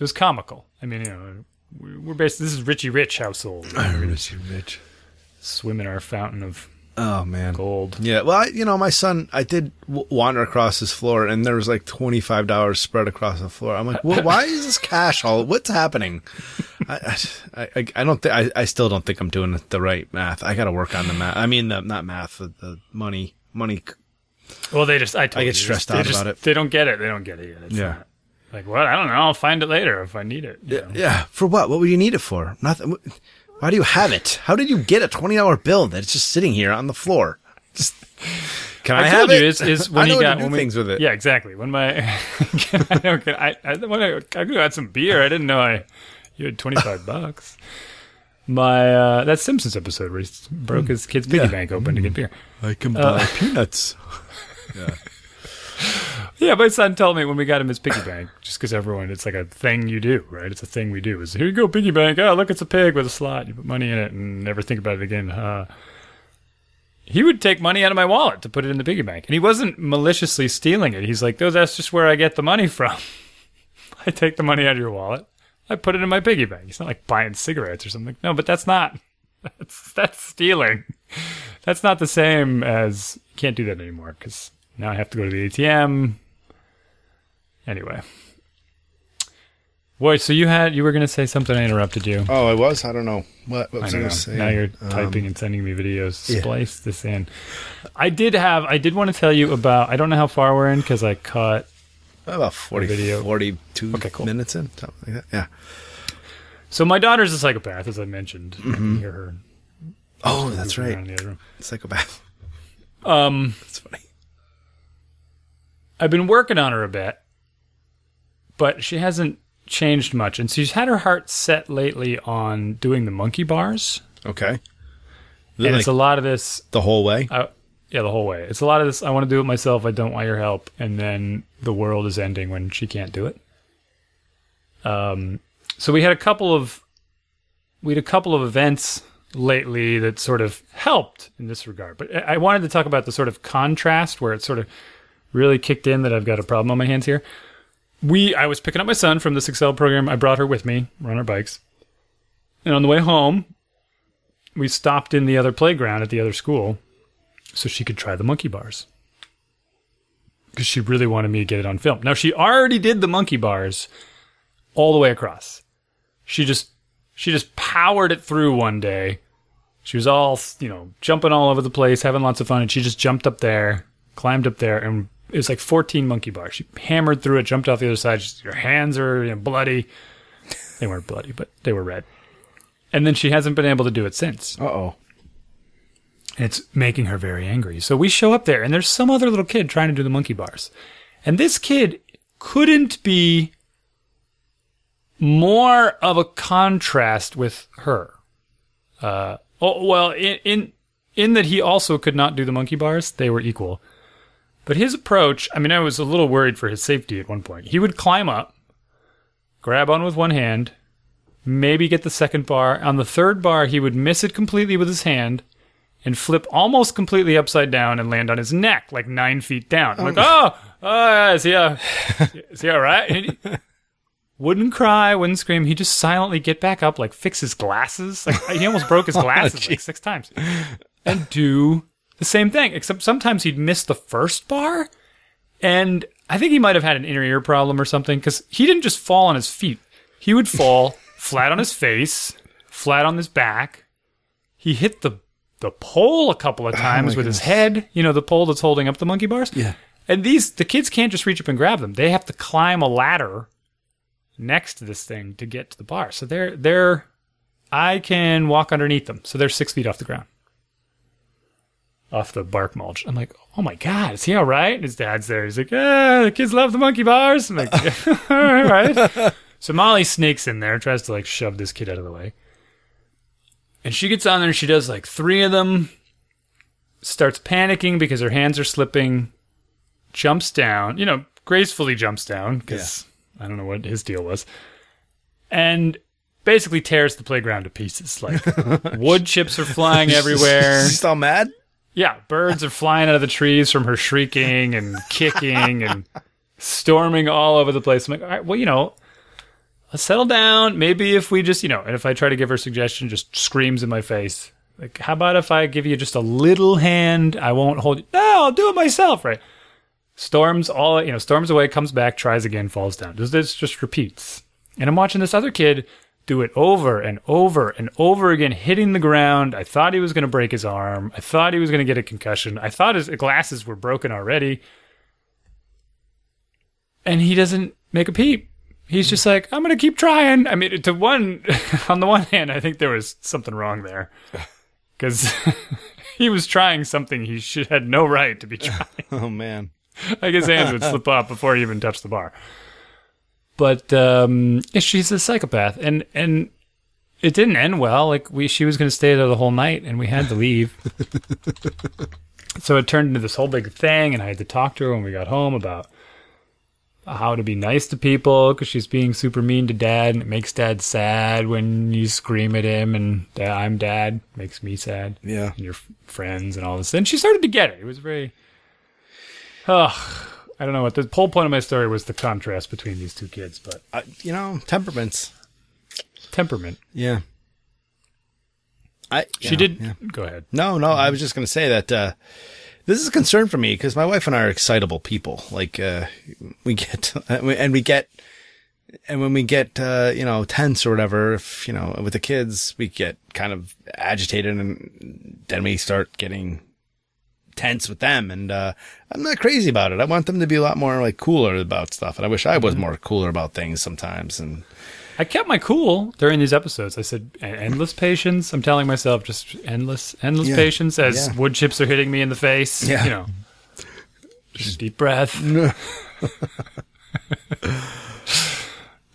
was comical. I mean, you know, we- we're based. This is Richie Rich household. Richie Rich. Swim in our fountain of Oh man. gold. Yeah, well, I, you know, my son, I did w- wander across his floor, and there was like twenty five dollars spread across the floor. I'm like, well, why is this cash all? What's happening? I, I, I, don't think I, I still don't think I'm doing the right math. I got to work on the math. I mean, the not math, the, the money, money. Well, they just I, I you, get stressed they out just- about it. They don't get it. They don't get it yet. It's Yeah. not- like what? I don't know. I'll find it later if I need it. you know. Yeah, for what? What would you need it for? Nothing. Why do you have it? How did you get a twenty dollar bill that's just sitting here on the floor? Just, can I, I, have told it? you is, is when I know how got do when we- things with it. Yeah, exactly. When my I don't I I, when I, I could have had some beer. I didn't know I you had twenty five bucks. My uh, that Simpsons episode where he broke hmm. his kid's piggy Yeah. bank open to get hmm. beer. I can buy uh, peanuts. Yeah, my son told me when we got him his piggy bank, just because everyone, it's like a thing you do, right? It's a thing we do. Is here you go, piggy bank. Oh, look, it's a pig with a slot. You put money in it and never think about it again. Uh, he would take money out of my wallet to put it in the piggy bank, and he wasn't maliciously stealing it. He's like, "No, that's just where I get the money from. I take the money out of your wallet, I put it in my piggy bank. It's not like buying cigarettes or something. No, but that's not. That's that's stealing. That's not the same as can't do that anymore because now I have to go to the ATM. Anyway. Wait, so you had you were gonna say something. I interrupted you. Oh, I was. I don't know what, what I was I, going to say. Now you're Um, typing and sending me videos. yeah. Splice this in. I did have. I did want to tell you about. I don't know how far we're in because I caught. about 40, video. 42 Okay, cool. minutes in, something like that. Yeah. So my daughter's a psychopath, as I mentioned. You can hear her. Oh, Mm-hmm. that's right. in the other room. Psychopath. Um, That's funny. I've been working on her a bit, but she hasn't changed much, and she's had her heart set lately on doing the monkey bars, Okay. and Like it's a lot of this. the whole way. I, yeah, the whole way. It's a lot of this. I want to do it myself. I don't want your help, and then the world is ending when she can't do it. Um, so we had a couple of we had a couple of events lately that sort of helped in this regard. But I I wanted to talk about the sort of contrast where it sort of really kicked in that I've got a problem on my hands here. We I was picking up my son from this Excel program. I brought her with me. We're on our bikes, and on the way home, we stopped in the other playground at the other school so she could try the monkey bars because she really wanted me to get it on film. Now she already did the monkey bars all the way across. She just she just powered it through one day. She was all you know jumping all over the place, having lots of fun, and she just jumped up there, climbed up there, and it was like 14 monkey bars. She hammered through it, jumped off the other side. She, her hands are you know, bloody. They weren't bloody, but they were red. And then she hasn't been able to do it since. Uh oh. It's making her very angry. So we show up there, and there's some other little kid trying to do the monkey bars. And this kid couldn't be more of a contrast with her. Uh, oh, well, in, in in that he also could not do the monkey bars, they were equal. But his approach, I mean, I was a little worried for his safety at one point. He would climb up, grab on with one hand, maybe get the second bar. On the third bar, he would miss it completely with his hand and flip almost completely upside down and land on his neck, like nine feet down. I'm like, oh, oh, yeah, is he, uh, is he all right? Wouldn't cry, wouldn't scream. He'd just silently get back up, like fix his glasses. Like he almost broke his glasses like six times, and do the same thing. Except sometimes he'd miss the first bar, and I think he might have had an inner ear problem or something because he didn't just fall on his feet. He would fall flat on his face, flat on his back. He hit the the pole a couple of oh times with his head. You know, the pole that's holding up the monkey bars. Yeah. And these the kids can't just reach up and grab them. They have to climb a ladder next to this thing to get to the bar. So they're they're I can walk underneath them. So they're six feet off the ground. Off the bark mulch. I'm like, oh my God, is he all right? And his dad's there. He's like, ah, the kids love the monkey bars. I'm like, all right. So Molly sneaks in there, tries to like shove this kid out of the way. And she gets on there and she does like three of them, starts panicking because her hands are slipping. jumps down, you know, gracefully jumps down because I don't know what his deal was, and basically tears the playground to pieces. Like wood chips are flying everywhere. She's all mad. Yeah, birds are flying out of the trees from her shrieking and kicking and storming all over the place. I'm like, all right, well, you know, let's settle down. Maybe if we just, you know, and if I try to give her a suggestion, just screams in my face. Like, how about if I give you just a little hand? I won't hold you. No, I'll do it myself, right? Storms all, you know, storms away, comes back, tries again, falls down. This, just repeats. And I'm watching this other kid do it over and over and over again, hitting the ground. I thought he was going to break his arm. I thought he was going to get a concussion. I thought his glasses were broken already. And he doesn't make a peep. He's just like, I'm going to keep trying. I mean, to one, on the one hand, I think there was something wrong there. Because he was trying something he should had no right to be trying. Oh man. like his hands would slip off before he even touched the bar. But um, she's a psychopath, and and it didn't end well. Like we, she was going to stay there the whole night, and we had to leave. so it turned into this whole big thing, and I had to talk to her when we got home about how to be nice to people because she's being super mean to dad, and it makes dad sad when you scream at him, and dad, I'm dad makes me sad Yeah. and your f- friends and all this. And she started to get it. It was very. Oh, I don't know what the whole point of my story was the contrast between these two kids, but Uh, you know, temperaments. temperament. Yeah. I. She yeah, did. yeah. Go ahead. No, no. I was just going to say that uh, this is a concern for me because my wife and I are excitable people. Like uh, we get, and we get, and when we get, uh, you know, tense or whatever, if you know, with the kids, we get kind of agitated, and then we start getting tense with them. And uh, I'm not crazy about it. I want them to be a lot more like cooler about stuff, and I wish I was more cooler about things sometimes. And I kept my cool during these episodes. I said "E- endless patience. I'm telling myself just endless, endless Yeah. patience as Yeah. wood chips are hitting me in the face. Yeah. You know, just deep breath.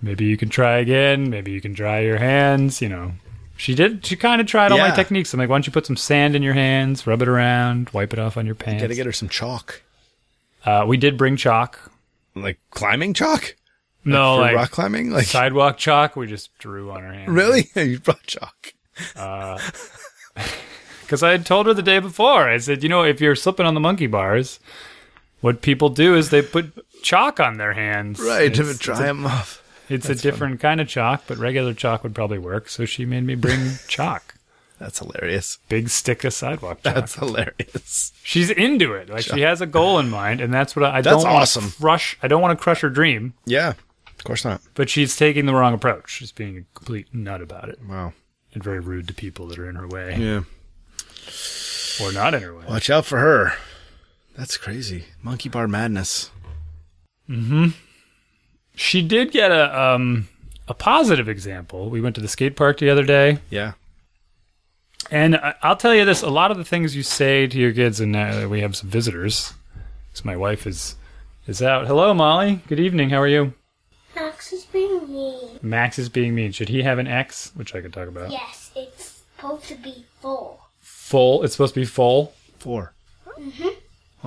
Maybe you can try again. Maybe you can dry your hands. You know, she did. She kind of tried all my techniques. I'm like, why don't you put some sand in your hands, rub it around, wipe it off on your pants. gotta get her some chalk, uh, we did bring chalk. like climbing chalk. No, for like rock climbing, like sidewalk chalk. We just drew on her hands. really, you brought chalk. Because I had told her the day before. I said, you know, if you're slipping on the monkey bars, what people do is they put chalk on their hands. Right, to dry them off. It's a different kind of chalk, but regular chalk would probably work. So she made me bring chalk. That's hilarious. Big stick of sidewalk chalk. That's hilarious. She's into it. Like she has a goal in mind, and that's what I, I That's don't want awesome. crush. I don't want to crush her dream, Yeah, of course not. but she's taking the wrong approach. She's being a complete nut about it Wow. and very rude to people that are in her way Yeah. or not in her way. Watch out for her. That's crazy. Monkey bar madness. Mm-hmm. She did get a um a positive example. We went to the skate park the other day, Yeah. and I- I'll tell you this: a lot of the things you say to your kids, and uh, we have some visitors. So my wife is is out. Hello, Molly. Good evening. How are you? Max is being mean. Max is being mean. Should he have an X, which I could talk about? Yes, it's supposed to be full. Full. It's supposed to be full. Four.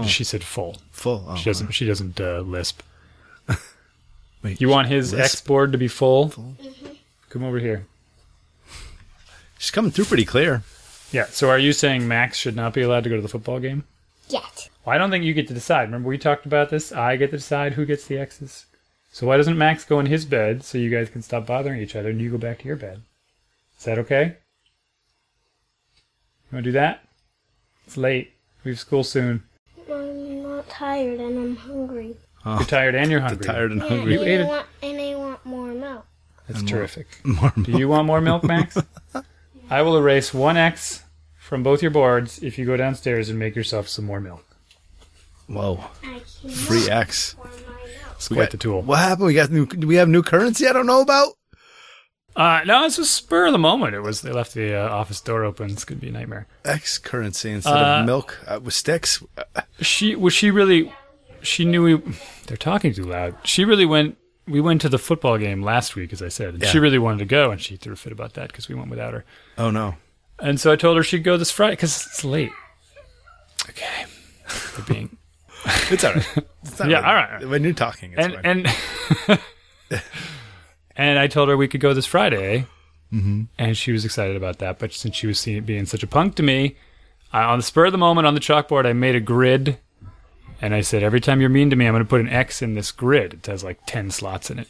She said full. Full. Oh, She doesn't. She doesn't uh, lisp. Wait, You want his? X board to be full? Mm-hmm. Come over here. She's coming through pretty clear. Yeah. So are you saying Max should not be allowed to go to the football game? Yet. Well, I don't think you get to decide. Remember we talked about this? I get to decide who gets the X's. So why doesn't Max go in his bed so you guys can stop bothering each other and you go back to your bed? Is that okay? You want to do that? It's late. We have school soon. I'm not tired and I'm hungry. You're tired and you're hungry. Tired and Yeah, hungry. You and, ate I it. want, and I want more milk. That's terrific. More milk. Do you want more milk, Max? I will erase one X from both your boards if you go downstairs and make yourself some more milk. Whoa. I cannot Free X. pour. It's We quite got- the tool. What happened? We got new. Do we have new currency? I don't know about. Uh, no, it's a spur of the moment. It was they left the uh, office door open. It's gonna be a nightmare. X currency instead Uh, of milk uh, with sticks. She was she really? She knew we. They're talking too loud. She really went. We went to the football game last week, as I said, and she really wanted to go, and she threw a fit about that because we went without her. Oh no. And so I told her she'd go this Friday because it's late. Okay, they're being It's all right. It's Yeah, really- all right. When you're talking, it's and fine. and and I told her we could go this Friday, mm-hmm. and she was excited about that. But since she was seeing, being such a punk to me, I, on the spur of the moment on the chalkboard, I made a grid, and I said, every time you're mean to me, I'm going to put an X in this grid. It has like ten slots in it,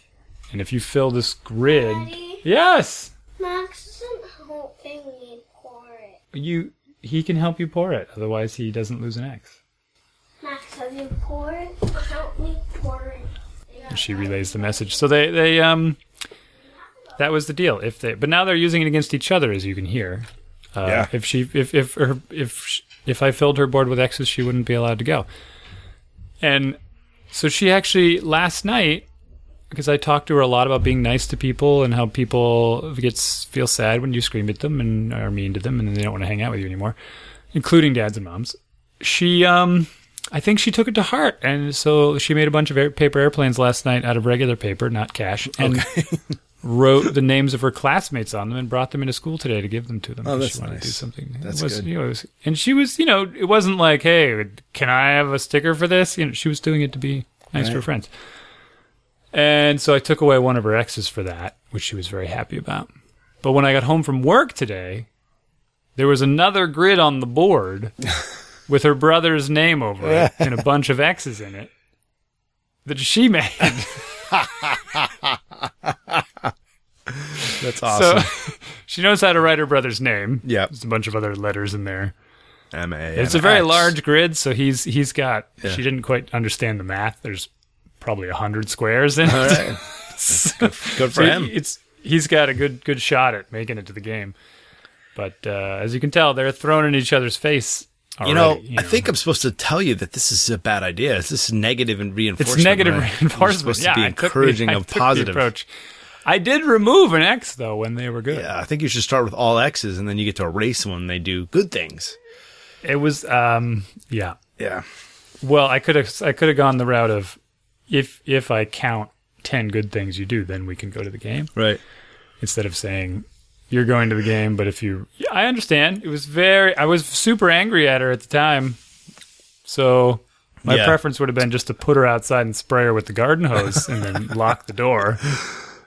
and if you fill this grid, Daddy, yes, Max isn't helping me pour it. you he can help you pour it. Otherwise, he doesn't lose an X. Max, have you poured it? Help me pour it. she relays the message. So they they um that was the deal. If they but now they're using it against each other, as you can hear. Uh, Yeah. If she if if her, if sh- if I filled her board with X's, she wouldn't be allowed to go. And so she actually last night because I talked to her a lot about being nice to people and how people gets feel sad when you scream at them and are mean to them and they don't want to hang out with you anymore, including dads and moms. She um I think she took it to heart, and so she made a bunch of air- paper airplanes last night out of regular paper, not cash, and wrote the names of her classmates on them and brought them into school today to give them to them. Oh, that's she wanted to do nice. something. That's was, good. You know, was, and she was, you know, it wasn't like, hey, can I have a sticker for this? You know, she was doing it to be nice to her friends. And so I took away one of her X's for that, which she was very happy about. But when I got home from work today, there was another grid on the board with her brother's name over it and a bunch of X's in it that she made. That's awesome. So she knows how to write her brother's name. Yeah. There's a bunch of other letters in there. M A. It's a very large grid, so he's he's got. Yeah. She didn't quite understand the math. There's probably a hundred squares in it. All right. Good for So him. It's he's got a good good shot at making it to the game. But uh, as you can tell, they're thrown in each other's face. You know, already, I think I'm supposed to tell you that this is a bad idea. This is negative and reinforcement. it's negative right? reinforcement. You're supposed yeah, to be I the- encouraging I of the positive. approach. I did remove an X though when they were good. Yeah, I think you should start with all X's and then you get to erase them when they do good things. It was um yeah. Yeah. Well, I could have I could have gone the route of if if I count ten good things you do, then we can go to the game. Right. Instead of saying you're going to the game, but if you, I understand. It was very. I was super angry at her at the time, so my Yeah. preference would have been just to put her outside and spray her with the garden hose and then lock the door.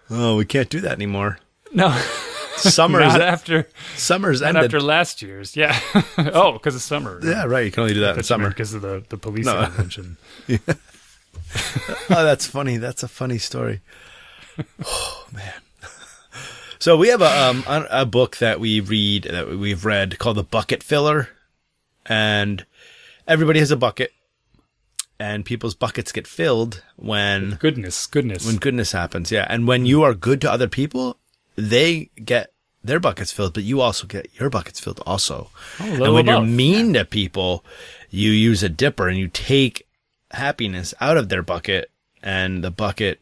Oh, we can't do that anymore. No, Summer's not after summer's not ended. after last year's. Yeah. oh, because of summer. yeah, right. You can only do that in summer. because of the the police No. intervention. oh, that's funny. That's a funny story. Oh man. So we have a um a book that we read that we've read called The Bucket Filler, and everybody has a bucket, and people's buckets get filled when Goodness, goodness. when goodness happens. Yeah, and when you are good to other people, they get their buckets filled, but you also get your buckets filled also. Oh, and when you're mean to people, you use a dipper and you take happiness out of their bucket and the bucket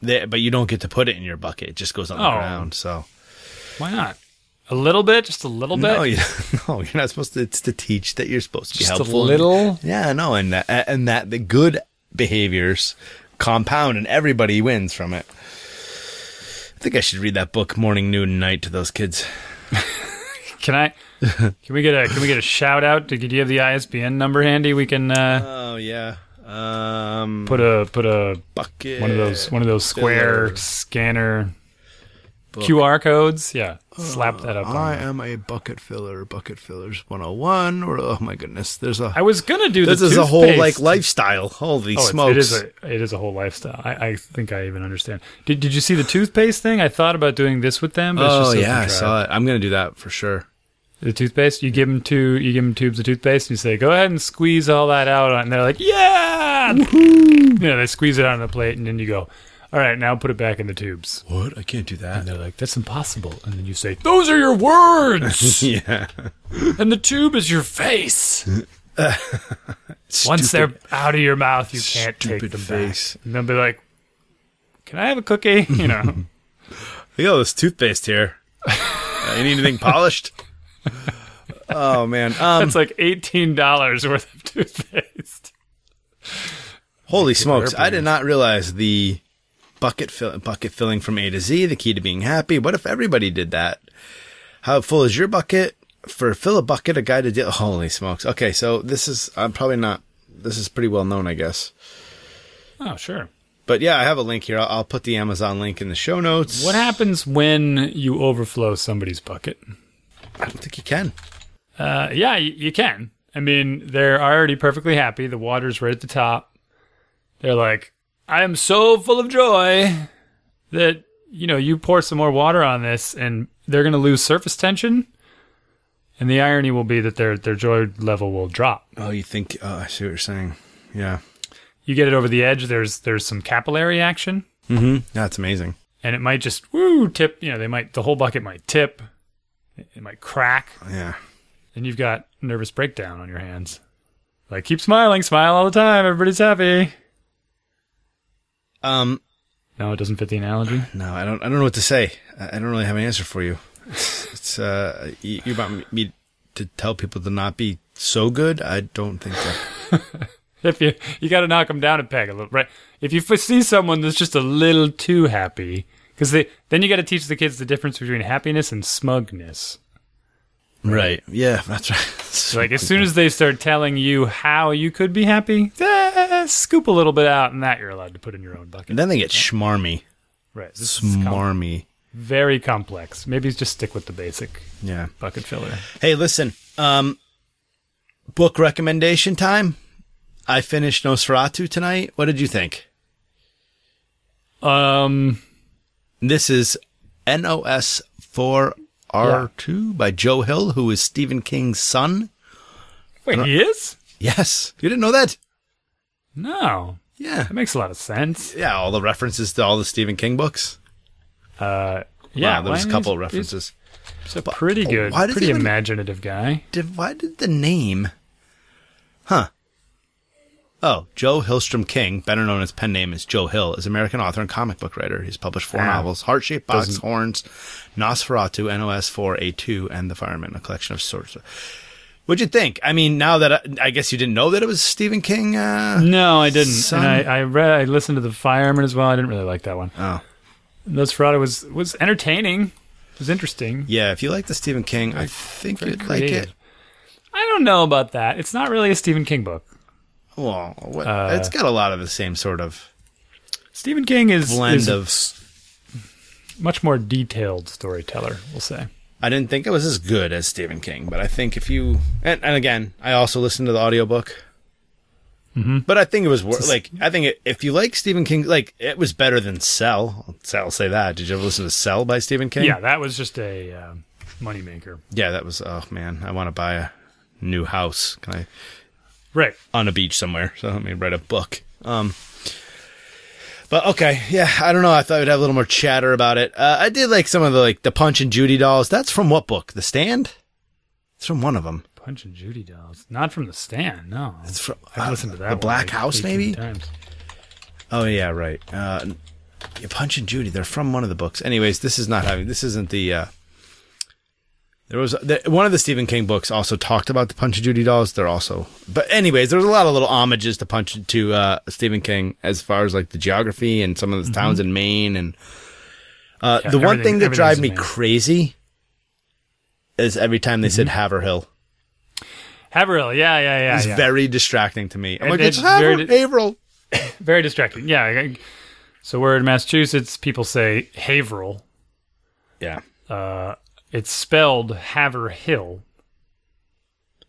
they, but you don't get to put it in your bucket. It just goes on the Oh. ground. So Why not? A little bit, just a little bit. no, you, no, you're not supposed to. It's to teach that you're supposed to be just a helpful. little. Yeah, no, and that, and that the good behaviors compound and everybody wins from it. I think I should read that book morning, noon, and night to those kids. Can I? Can we get a Can we get a shout out? Do you have the ISBN number handy? We can uh, Oh yeah, um, put a put a bucket. one of those one of those square Filler. scanner Book. QR codes. Yeah, slap uh, that up. on I there. am a bucket filler. Bucket fillers 101. Or oh my goodness, there's a I was gonna do this the is a whole like lifestyle. Holy Oh, it's- smokes! it is a it is a whole lifestyle. I, I think I even understand. Did Did you see the toothpaste thing? I thought about doing this with them. But it's oh just so yeah, I saw it. I'm gonna do that for sure. The toothpaste. You give them two. You give them tubes of toothpaste, and you say, "Go ahead and squeeze all that out." And they're like, "Yeah!" You know, they squeeze it out on the plate, and then you go, "All right, now put it back in the tubes." What? I can't do that. And they're like, "That's impossible." And then you say, "Those are your words, yeah. and the tube is your face." Once they're out of your mouth, you can't take them face. back. And they'll be like, "Can I have a cookie?" You know. Look at all this toothpaste here. Uh, you need anything polished? Oh man. Um, That's like eighteen dollars worth of toothpaste. holy smokes! I did not realize the bucket fill- bucket filling from A to Z. The key to being happy. What if everybody did that? How full is your bucket? For fill a bucket, a guy to deal. Holy smokes! Okay, so this is. I'm probably not this is pretty well known, I guess. Oh, sure. But yeah, I have a link here. I'll, I'll put the Amazon link in the show notes. What happens when you overflow somebody's bucket? I don't think you can. Uh, yeah, you, you can. I mean, they're already perfectly happy. The water's right at the top. They're like, I am so full of joy that, you know, you pour some more water on this and they're going to lose surface tension. And the irony will be that their, their joy level will drop. Oh, you think? Oh, I see what you're saying. Yeah. You get it over the edge, there's, there's some capillary action Mm-hmm. That's amazing. and it might just, woo, tip, you know, they might, the whole bucket might tip. It it might crack. Yeah. and you've got nervous breakdown on your hands. Like, keep smiling, smile all the time. Everybody's happy. Um. No, it doesn't fit the analogy. No, I don't. I don't know what to say. I don't really have an answer for you. It's, it's uh, you, you want me to tell people to not be so good? I don't think that. If you you got to knock them down a peg a little, right? If you see someone that's just a little too happy, because they then you got to teach the kids the difference between happiness and smugness. Right. Yeah, that's right. So like as soon as they start telling you how you could be happy, eh, scoop a little bit out, and that you're allowed to put in your own bucket. And then they get schmarmy. Right? This is com- very complex. Maybe just stick with the basic Yeah. bucket filler. Hey, listen. Um, book recommendation time. I finished Nosferatu tonight. What did you think? Um. This is NOS 4A2 by Joe Hill, who is Stephen King's son. Wait, he is? Yes. You didn't know that? No, Yeah. that makes a lot of sense. Yeah, all the references to all the Stephen King books. Uh, yeah, Wow, there was a couple of he's- references. He's a pretty good, pretty imaginative guy. Did, why did the name? Huh. Oh, Joe Hillstrom King, better known as pen name as Joe Hill, is American author and comic book writer. He's published four Ah. novels: Heart Shaped Box, Doesn't- Horns, Nosferatu, NOS 4A2, and The Fireman, a collection of sorts. What'd you think? I mean, now that I, I guess you didn't know that it was Stephen King. Uh, No, I didn't. Son. And I, I read, I listened to the Fireman as well. I didn't really like that one. oh, Nosferatu was was entertaining. It was interesting. yeah. If you like the Stephen King, I think you'd creative. like it. I don't know about that. It's not really a Stephen King book. Well, what, Uh, it's got a lot of the same sort of Stephen King is, blend is of. much more detailed storyteller. We'll say. I didn't think it was as good as Stephen King, but I think if you and, and again, I also listened to the audiobook. Mm-hmm. But I think it was wor- like I think it, if you like Stephen King, like it was better than Cell. I'll say that. Did you ever listen to Cell by Stephen King? Yeah, that was just a um, moneymaker. yeah, that was. Oh man, I want to buy a new house. Can I Right. on a beach somewhere? So let me write a book. Um, but okay, yeah, I don't know. I thought we'd have a little more chatter about it. Uh, I did like some of the like the Punch and Judy dolls. That's from what book? The Stand. It's from one of them. Punch and Judy dolls. Not from the stand, no. It's from I've uh, listened to that The Black like House, maybe. Times. Oh yeah, right. Uh, Punch and Judy. They're from one of the books. Anyways, this is not having. This isn't the. Uh, there was the, one of the Stephen King books also talked about the Punch and Judy dolls. They're also, but anyways, there was a lot of little homages to Punch to uh, Stephen King as far as like the geography and some of the towns in Maine and. Uh, Mm-hmm. Yeah, the one thing that drives me Maine. crazy is every time they said Mm-hmm. Haverhill. Haverhill, yeah, yeah, yeah. It's yeah. very distracting to me. I'm It- like, it's it's Haver- very- Haverhill. Very distracting. Yeah. So we're in Massachusetts. People say Haverhill. Yeah. Uh, it's spelled Haverhill.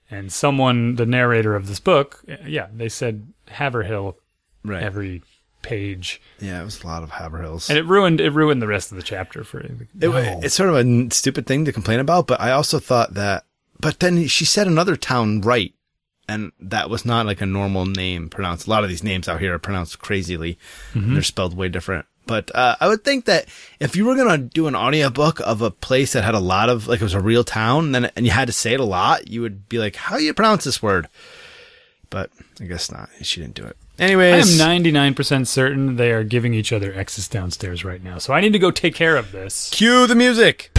And someone, the narrator of this book, yeah, they said Haverhill Right. every page, yeah, it was a lot of Haverhills. and it ruined it ruined the rest of the chapter for It, no. It's sort of a stupid thing to complain about, but I also thought that. But then she said another town right, and that was not like a normal name pronounced. A lot of these names out here are pronounced crazily. and mm-hmm. They're spelled way different. But uh, I would think that if you were gonna do an audiobook of a place that had a lot of like it was a real town, then and you had to say it a lot, you would be like, "How do you pronounce this word?" But I guess not. She didn't do it. Anyways. I am 99% certain they are giving each other X's downstairs right now. So I need to go take care of this. cue the music.